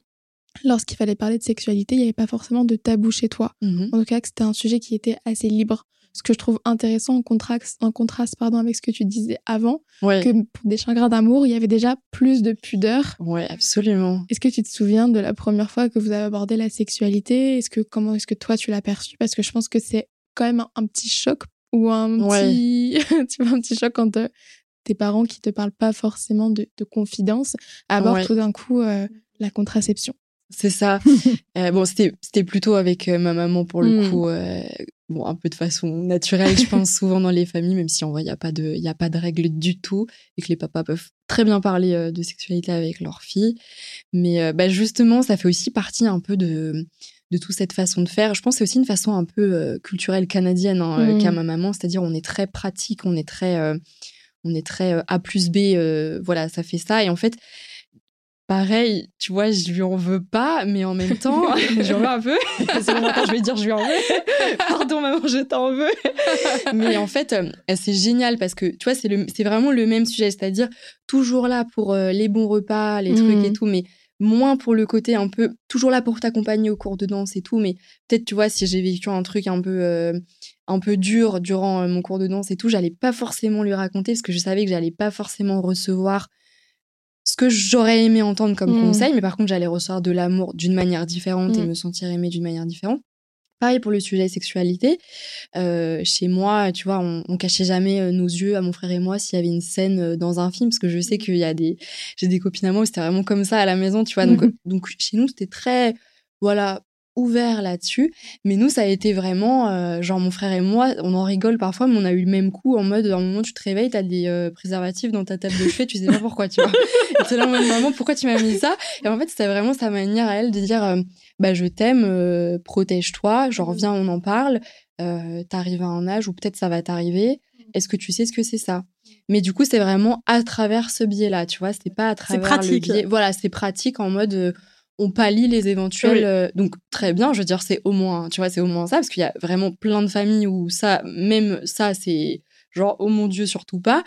lorsqu'il fallait parler de sexualité, il n'y avait pas forcément de tabou chez toi. Mhm. En tout cas, que c'était un sujet qui était assez libre. Ce que je trouve intéressant en contraste, en contraste pardon, avec ce que tu disais avant, Ouais. que pour des chagrins d'amour, il y avait déjà plus de pudeur. Ouais, absolument. Est-ce que tu te souviens de la première fois que vous avez abordé la sexualité? Est-ce que comment est-ce que toi tu l'as perçu Parce que je pense que c'est quand même un, un petit choc ou un Ouais. petit, tu vois, un petit choc quand euh, tes parents qui te parlent pas forcément de, de confidence abordent Ouais. tout d'un coup euh, la contraception. C'est ça. Euh, bon, c'était plutôt avec euh, ma maman pour le Mm. coup. euh, bon, un peu de façon naturelle, je pense souvent dans les familles, même si en vrai il y a pas de il a pas de règles du tout et que les papas peuvent très bien parler euh, de sexualité avec leurs filles. Mais bah, justement, ça fait aussi partie un peu de de toute cette façon de faire. Je pense que c'est aussi une façon un peu culturelle canadienne hein, euh, Mm. qu'a ma maman, c'est-à-dire on est très pratique, on est très on est très euh, A plus B, euh, voilà, ça fait ça. Et en fait, pareil, tu vois, je lui en veux pas, mais en même temps, je lui en veux un peu. C'est je vais dire je lui en veux. Pardon, maman, je t'en veux. mais en fait, euh, c'est génial parce que, tu vois, c'est vraiment le même sujet, c'est-à-dire toujours là pour les bons repas, les trucs Mhm. et tout, mais moins pour le côté un peu toujours là pour t'accompagner au cours de danse et tout mais peut-être tu vois si j'ai vécu un truc un peu euh, un peu dur durant euh, mon cours de danse et tout j'allais pas forcément lui raconter parce que je savais que j'allais pas forcément recevoir ce que j'aurais aimé entendre comme Mm. conseil mais par contre j'allais recevoir de l'amour d'une manière différente et Mm. me sentir aimée d'une manière différente Pareil pour le sujet sexualité. Euh, chez moi, tu vois, on, on cachait jamais euh, nos yeux à mon frère et moi s'il y avait une scène dans un film, parce que je sais qu'il y a des, j'ai des copines à moi, c'était vraiment comme ça à la maison, tu vois. Donc, Mhm. donc chez nous, c'était très, voilà, ouvert là-dessus. Mais nous, ça a été vraiment, euh, genre mon frère et moi, on en rigole parfois, mais on a eu le même coup en mode, à un moment, tu te réveilles, t'as des euh, préservatifs dans ta table de chevet, tu sais pas pourquoi, tu vois. Et là maman, pourquoi tu m'as mis ça? Et en fait, c'était vraiment sa manière à elle de dire, euh, bah, je t'aime, protège-toi, genre, viens, on en parle, t'arrives à un âge où peut-être ça va t'arriver. Est-ce que tu sais ce que c'est ça? Mais du coup, c'est vraiment à travers ce biais-là, tu vois, c'était pas à travers pratique. le biais. Voilà, c'est pratique en mode, on pallie les éventuels. Oui. euh, donc, très bien, je veux dire, c'est au moins, tu vois, c'est au moins ça, parce qu'il y a vraiment plein de familles où ça, même ça, c'est genre, oh mon Dieu, surtout pas.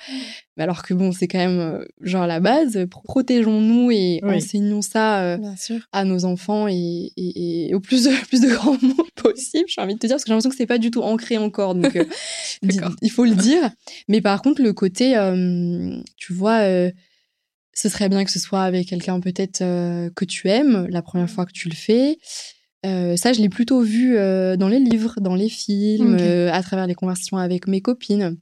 Mais alors que bon, c'est quand même, euh, genre, la base, pro- protégeons-nous et Oui. enseignons ça euh, à nos enfants et, et- et au plus de, plus de grands mots possible, j'ai envie de te dire, parce que j'ai l'impression que c'est pas du tout ancré encore, donc euh, il faut le dire. Mais par contre, le côté, euh, tu vois, euh, ce serait bien que ce soit avec quelqu'un peut-être euh, que tu aimes la première fois que tu le fais. Euh, ça, je l'ai plutôt vu euh, dans les livres, dans les films, à travers les conversations avec mes copines.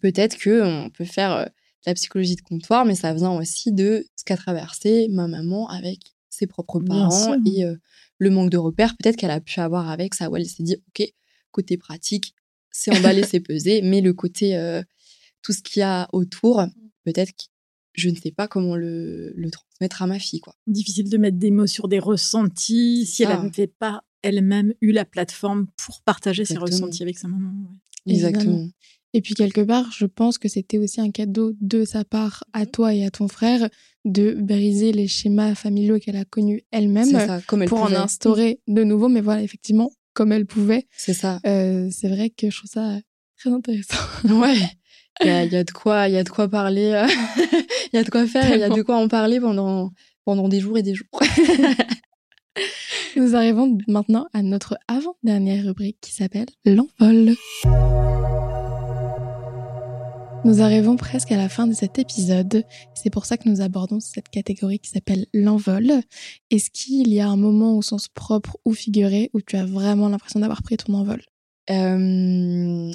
Peut-être que on peut faire de la psychologie de comptoir, mais ça vient aussi de ce qu'a traversé ma maman avec ses propres parents et le manque de repères peut-être qu'elle a pu avoir avec ça où elle s'est dit ok côté pratique c'est emballé c'est pesé mais le côté tout ce qu'il y a autour peut-être que je ne sais pas comment le, le transmettre à ma fille quoi Difficile de mettre des mots sur des ressentis si elle ça. n'avait pas elle-même eu la plateforme pour partager ses Exactement. ressentis avec sa maman. ouais. Évidemment. Et puis quelque part, je pense que c'était aussi un cadeau de sa part à toi et à ton frère de briser les schémas familiaux qu'elle a connus elle-même elle pour en instaurer de nouveaux. Mais voilà, effectivement, comme elle pouvait, c'est ça euh, c'est vrai que je trouve ça très intéressant. ouais il y a, il y a de quoi il y a de quoi parler euh, il y a de quoi faire il y a de quoi en parler pendant pendant des jours et des jours Nous arrivons maintenant à notre avant-dernière rubrique qui s'appelle l'envol. Nous arrivons presque à la fin de cet épisode. C'est pour ça que nous abordons cette catégorie qui s'appelle l'envol. Est-ce qu'il y a un moment au sens propre ou figuré où tu as vraiment l'impression d'avoir pris ton envol? Euh,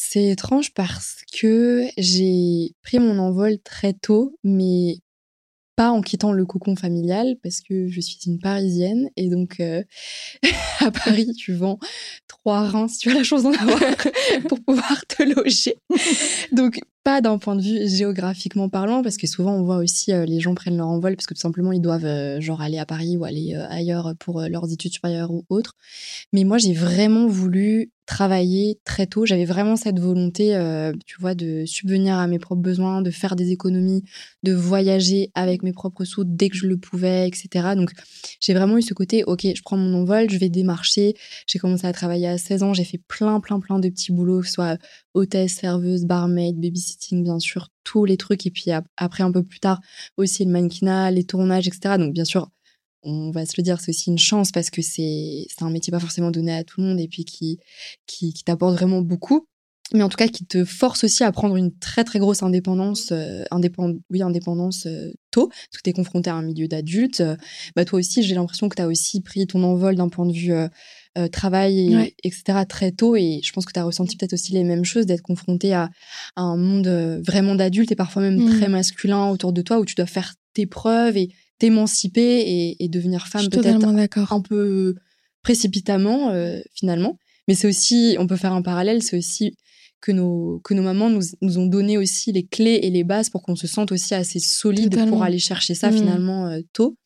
c'est étrange parce que j'ai pris mon envol très tôt, mais pas en quittant le cocon familial parce que je suis une Parisienne et donc euh, à Paris tu vends trois reins si tu as la chance d'en avoir pour pouvoir te loger. Donc pas d'un point de vue géographiquement parlant parce que souvent on voit aussi euh, les gens prennent leur envol parce que tout simplement ils doivent euh, genre aller à Paris ou aller ailleurs pour leurs études supérieures ou autres. Mais moi j'ai vraiment voulu travailler très tôt. J'avais vraiment cette volonté, euh, tu vois, de subvenir à mes propres besoins, de faire des économies, de voyager avec mes propres sous dès que je le pouvais, etc. Donc, j'ai vraiment eu ce côté, ok, je prends mon envol, je vais démarcher. J'ai commencé à travailler à 16 ans, j'ai fait plein, plein, plein de petits boulots, que ce soit hôtesse, serveuse, barmaid, babysitting, bien sûr, tous les trucs. Et puis ap- après, un peu plus tard, aussi le mannequinat, les tournages, etc. Donc, bien sûr, on va se le dire, c'est aussi une chance parce que c'est un métier pas forcément donné à tout le monde et puis qui, qui, qui t'apporte vraiment beaucoup. Mais en tout cas, qui te force aussi à prendre une très très grosse indépendance, euh, indépend- oui, indépendance euh, tôt, parce que tu es confronté à un milieu d'adultes. Euh, bah, toi aussi, j'ai l'impression que tu as aussi pris ton envol d'un point de vue travail, et, Ouais. etc., très tôt. Et je pense que tu as ressenti peut-être aussi les mêmes choses, d'être confronté à, à un monde vraiment d'adultes et parfois même très masculin autour de toi, où tu dois faire tes preuves et t'émanciper et, et devenir femme peut-être un peu précipitamment euh, finalement. Mais c'est aussi, on peut faire un parallèle, c'est aussi que nos, que nos mamans nous, nous ont donné aussi les clés et les bases pour qu'on se sente aussi assez solide Totalement. pour aller chercher ça Mm. finalement euh, tôt.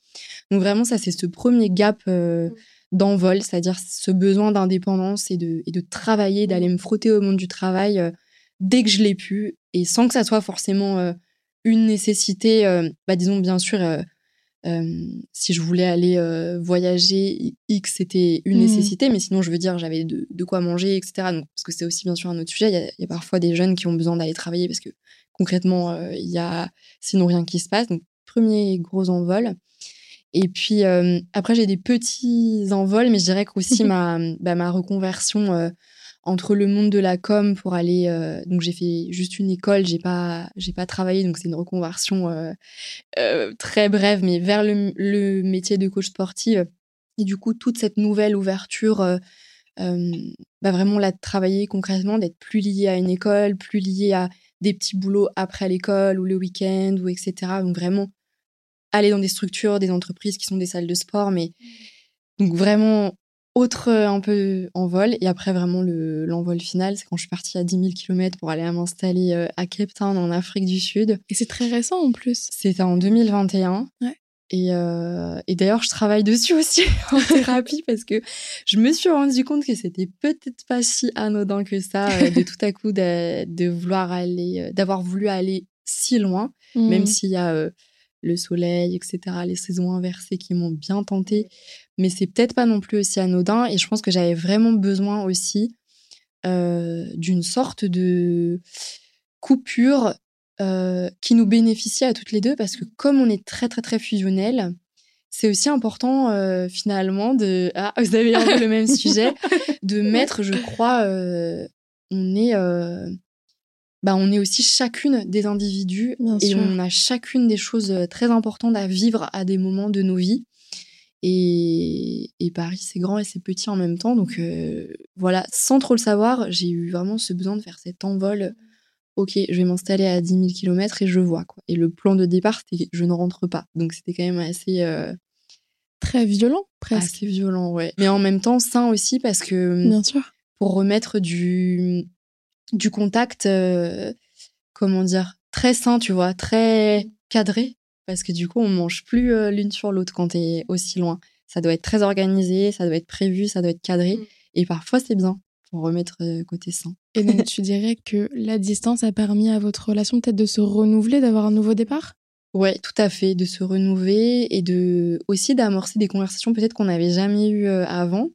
Donc vraiment, ça c'est ce premier gap euh, d'envol, c'est-à-dire ce besoin d'indépendance et de, et de travailler, d'aller me frotter au monde du travail euh, dès que je l'ai pu et sans que ça soit forcément une nécessité, bah, disons bien sûr, euh, si je voulais aller euh, voyager, X c'était une Mhm. nécessité, mais sinon je veux dire j'avais de, de quoi manger, etc. Donc, parce que c'est aussi bien sûr un autre sujet, il y a, il y a parfois des jeunes qui ont besoin d'aller travailler parce que concrètement euh, il y a sinon rien qui se passe. Donc premier gros envol. Et puis après j'ai des petits envols, mais je dirais qu'aussi ma, bah, ma reconversion entre le monde de la com pour aller euh, donc j'ai fait juste une école j'ai pas j'ai pas travaillé donc c'est une reconversion euh, euh, très brève mais vers le, le métier de coach sportive et du coup toute cette nouvelle ouverture euh, bah vraiment de travailler concrètement, d'être plus lié à une école, plus lié à des petits boulots après l'école ou le week-end ou etc. Donc vraiment aller dans des structures, des entreprises qui sont des salles de sport, mais donc vraiment autre un peu envol. Et après, vraiment, l'envol final, c'est quand je suis partie à 10 000 km pour aller m'installer à Cape Town, en Afrique du Sud. Et c'est très récent en plus. C'était en 2021. Ouais. Et, euh, et d'ailleurs, je travaille dessus aussi en thérapie parce que je me suis rendu compte que c'était peut-être pas si anodin que ça euh, de tout à coup de, de vouloir aller, euh, d'avoir voulu aller si loin, même mmh. s'il y a le soleil, etc., les saisons inversées qui m'ont bien tenté. Mais c'est peut-être pas non plus aussi anodin. Et je pense que j'avais vraiment besoin aussi d'une sorte de coupure euh, qui nous bénéficie à toutes les deux parce que comme on est très très très fusionnel, c'est aussi important euh, finalement de ah vous avez un peu le même sujet de mettre je crois euh, on est bah on est aussi chacune des individus et on a chacune des choses très importantes à vivre à des moments de nos vies et, et Paris c'est grand et c'est petit en même temps donc voilà sans trop le savoir j'ai eu vraiment ce besoin de faire cet envol ok, je vais m'installer à 10 000 km et je vois. Quoi. Et le plan de départ, c'était je ne rentre pas. Donc c'était quand même assez... Euh, Très violent, presque. Assez violent, ouais. Mais en même temps, sain aussi parce que... Bien sûr. Pour remettre du, du contact, euh, comment dire, très sain, tu vois, très cadré. Parce que du coup, on mange plus euh, l'une sur l'autre quand t'es aussi loin. Ça doit être très organisé, ça doit être prévu, ça doit être cadré. Mm. Et parfois, c'est bien pour remettre côté sain. Et donc, tu dirais que la distance a permis à votre relation peut-être de se renouveler, d'avoir un nouveau départ? Ouais, tout à fait, de se renouveler et de aussi d'amorcer des conversations peut-être qu'on n'avait jamais eues euh, avant,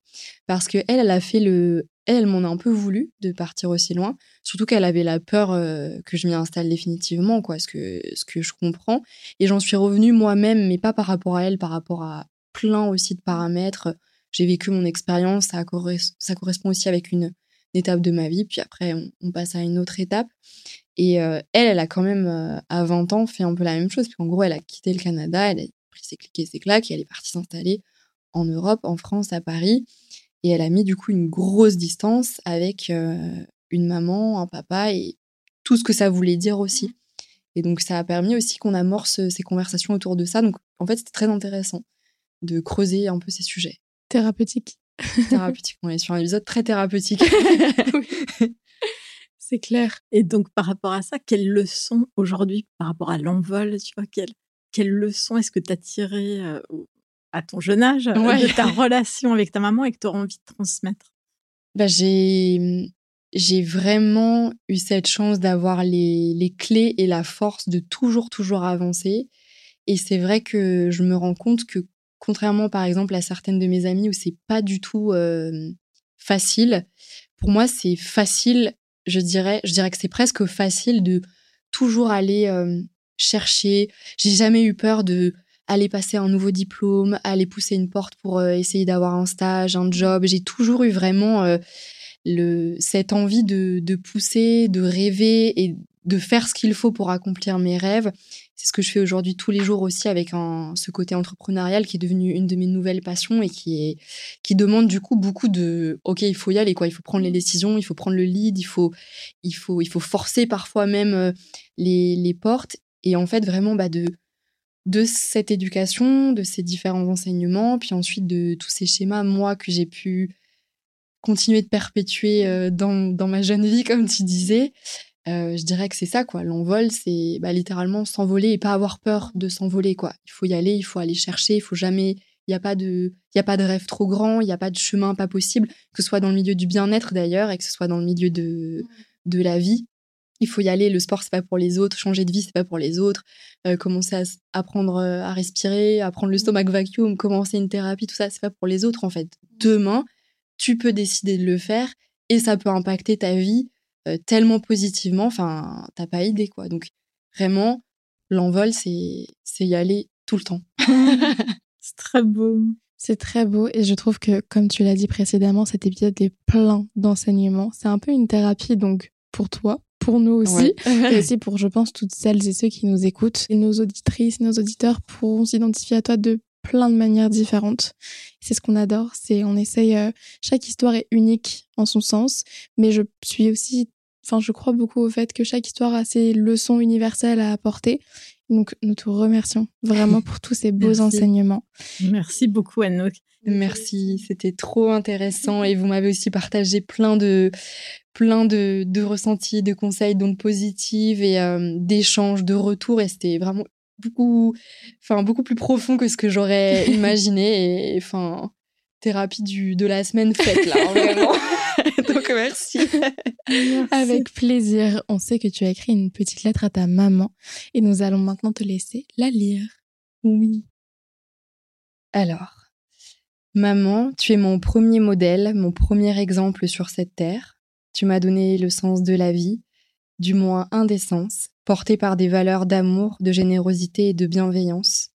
parce que elle, elle a fait le, elle, m'en a un peu voulu de partir aussi loin, surtout qu'elle avait la peur euh, que je m'y installe définitivement, quoi, ce que ce que je comprends. Et j'en suis revenue moi-même, mais pas par rapport à elle, par rapport à plein aussi de paramètres. J'ai vécu mon expérience, ça, correspond aussi avec une étape de ma vie, puis après, on, passe à une autre étape. Et euh, elle, elle a quand même, euh, à 20 ans, fait un peu la même chose. Puis en gros, elle a quitté le Canada, elle a pris ses clics et ses claques, et elle est partie s'installer en Europe, en France, à Paris. Et elle a mis du coup une grosse distance avec euh, une maman, un papa et tout ce que ça voulait dire aussi. Et donc, ça a permis aussi qu'on amorce ces conversations autour de ça. Donc, en fait, c'était très intéressant de creuser un peu ces sujets. Thérapeutique. thérapeutique. On est sur un épisode très thérapeutique. C'est clair. Et donc, par rapport à ça, quelle leçon aujourd'hui, par rapport à l'envol, tu vois, quelle, quelle leçon est-ce que tu as tiré euh, à ton jeune âge de ta relation avec ta maman et que tu auras envie de transmettre? Bah, j'ai, j'ai vraiment eu cette chance d'avoir les, les clés et la force de toujours, toujours avancer. Et c'est vrai que je me rends compte que Contrairement, par exemple, à certaines de mes amies où c'est pas du tout facile, pour moi, c'est facile, je dirais, je dirais que c'est presque facile de toujours aller chercher. J'ai jamais eu peur de aller passer un nouveau diplôme, aller pousser une porte pour essayer d'avoir un stage, un job. J'ai toujours eu vraiment le, cette envie de, de pousser, de rêver et de faire ce qu'il faut pour accomplir mes rêves. C'est ce que je fais aujourd'hui tous les jours aussi avec un, ce côté entrepreneurial qui est devenu une de mes nouvelles passions et qui est qui demande du coup beaucoup de OK, il faut y aller quoi, il faut prendre les décisions, il faut prendre le lead, il faut il faut il faut forcer parfois même euh, les, les portes et en fait vraiment bah de de cette éducation, de ces différents enseignements, puis ensuite de tous ces schémas moi que j'ai pu continuer de perpétuer euh, dans, dans ma jeune vie comme tu disais euh, je dirais que c'est ça, quoi. L'envol, c'est bah, littéralement s'envoler et pas avoir peur de s'envoler, quoi. Il faut y aller, il faut aller chercher, il faut jamais. Il n'y a pas de, il y a pas de rêve trop grand, il n'y a pas de chemin pas possible, que ce soit dans le milieu du bien-être d'ailleurs et que ce soit dans le milieu de, de la vie. Il faut y aller. Le sport, c'est pas pour les autres. Changer de vie, c'est pas pour les autres. Euh, commencer à apprendre euh, à respirer, apprendre le stomac vacuum, commencer une thérapie, tout ça, c'est pas pour les autres en fait. Demain, tu peux décider de le faire et ça peut impacter ta vie euh, tellement positivement, enfin, t'as pas idée, quoi. Donc, vraiment, l'envol, c'est, c'est y aller tout le temps. c'est très beau. C'est très beau et je trouve que, comme tu l'as dit précédemment, cet épisode est plein d'enseignements. C'est un peu une thérapie, donc, pour toi, pour nous aussi, et aussi pour, je pense, toutes celles et ceux qui nous écoutent. Et nos auditrices, nos auditeurs pourront s'identifier à toi de plein de manières différentes. C'est ce qu'on adore, c'est on essaye, euh, chaque histoire est unique en son sens, mais je suis aussi, enfin je crois beaucoup au fait que chaque histoire a ses leçons universelles à apporter. Donc nous te remercions vraiment pour tous ces beaux enseignements. Merci beaucoup Anouk. Merci, c'était trop intéressant et vous m'avez aussi partagé plein de plein de, de ressentis, de conseils, d'ondes positives et euh, d'échanges, de retours et c'était vraiment beaucoup, enfin beaucoup plus profond que ce que j'aurais imaginé et enfin thérapie du de la semaine faite là hein, vraiment. Donc merci. merci. Avec plaisir. On sait que tu as écrit une petite lettre à ta maman et nous allons maintenant te laisser la lire. Oui. Alors, maman, tu es mon premier modèle, mon premier exemple sur cette terre. Tu m'as donné le sens de la vie, du moins un des sens, porté par des valeurs d'amour, de générosité et de bienveillance.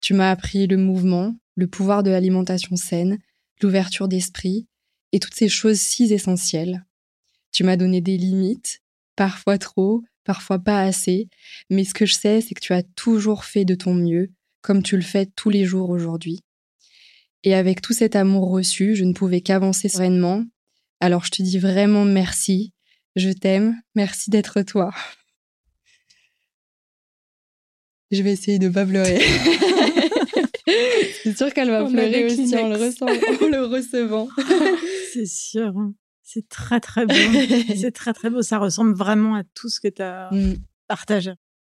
Tu m'as appris le mouvement, le pouvoir de l'alimentation saine, l'ouverture d'esprit, et toutes ces choses si essentielles. Tu m'as donné des limites, parfois trop, parfois pas assez, mais ce que je sais, c'est que tu as toujours fait de ton mieux, comme tu le fais tous les jours aujourd'hui. Et avec tout cet amour reçu, je ne pouvais qu'avancer sereinement. Alors je te dis vraiment merci, je t'aime, merci d'être toi. Je vais essayer de pas pleurer. C'est sûr qu'elle va pleurer aussi en le, recevant. C'est sûr. Hein. C'est très très beau. C'est très très beau. Ça ressemble vraiment à tout ce que tu as mm. partagé.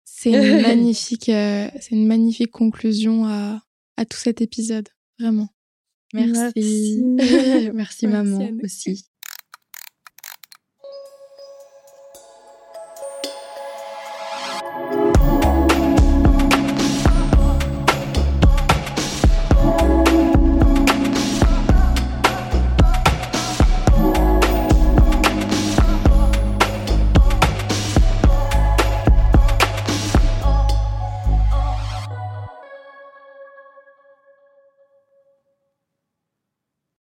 C'est une magnifique, euh, c'est une magnifique conclusion à, à tout cet épisode. Vraiment. Merci. Merci, Merci maman aussi.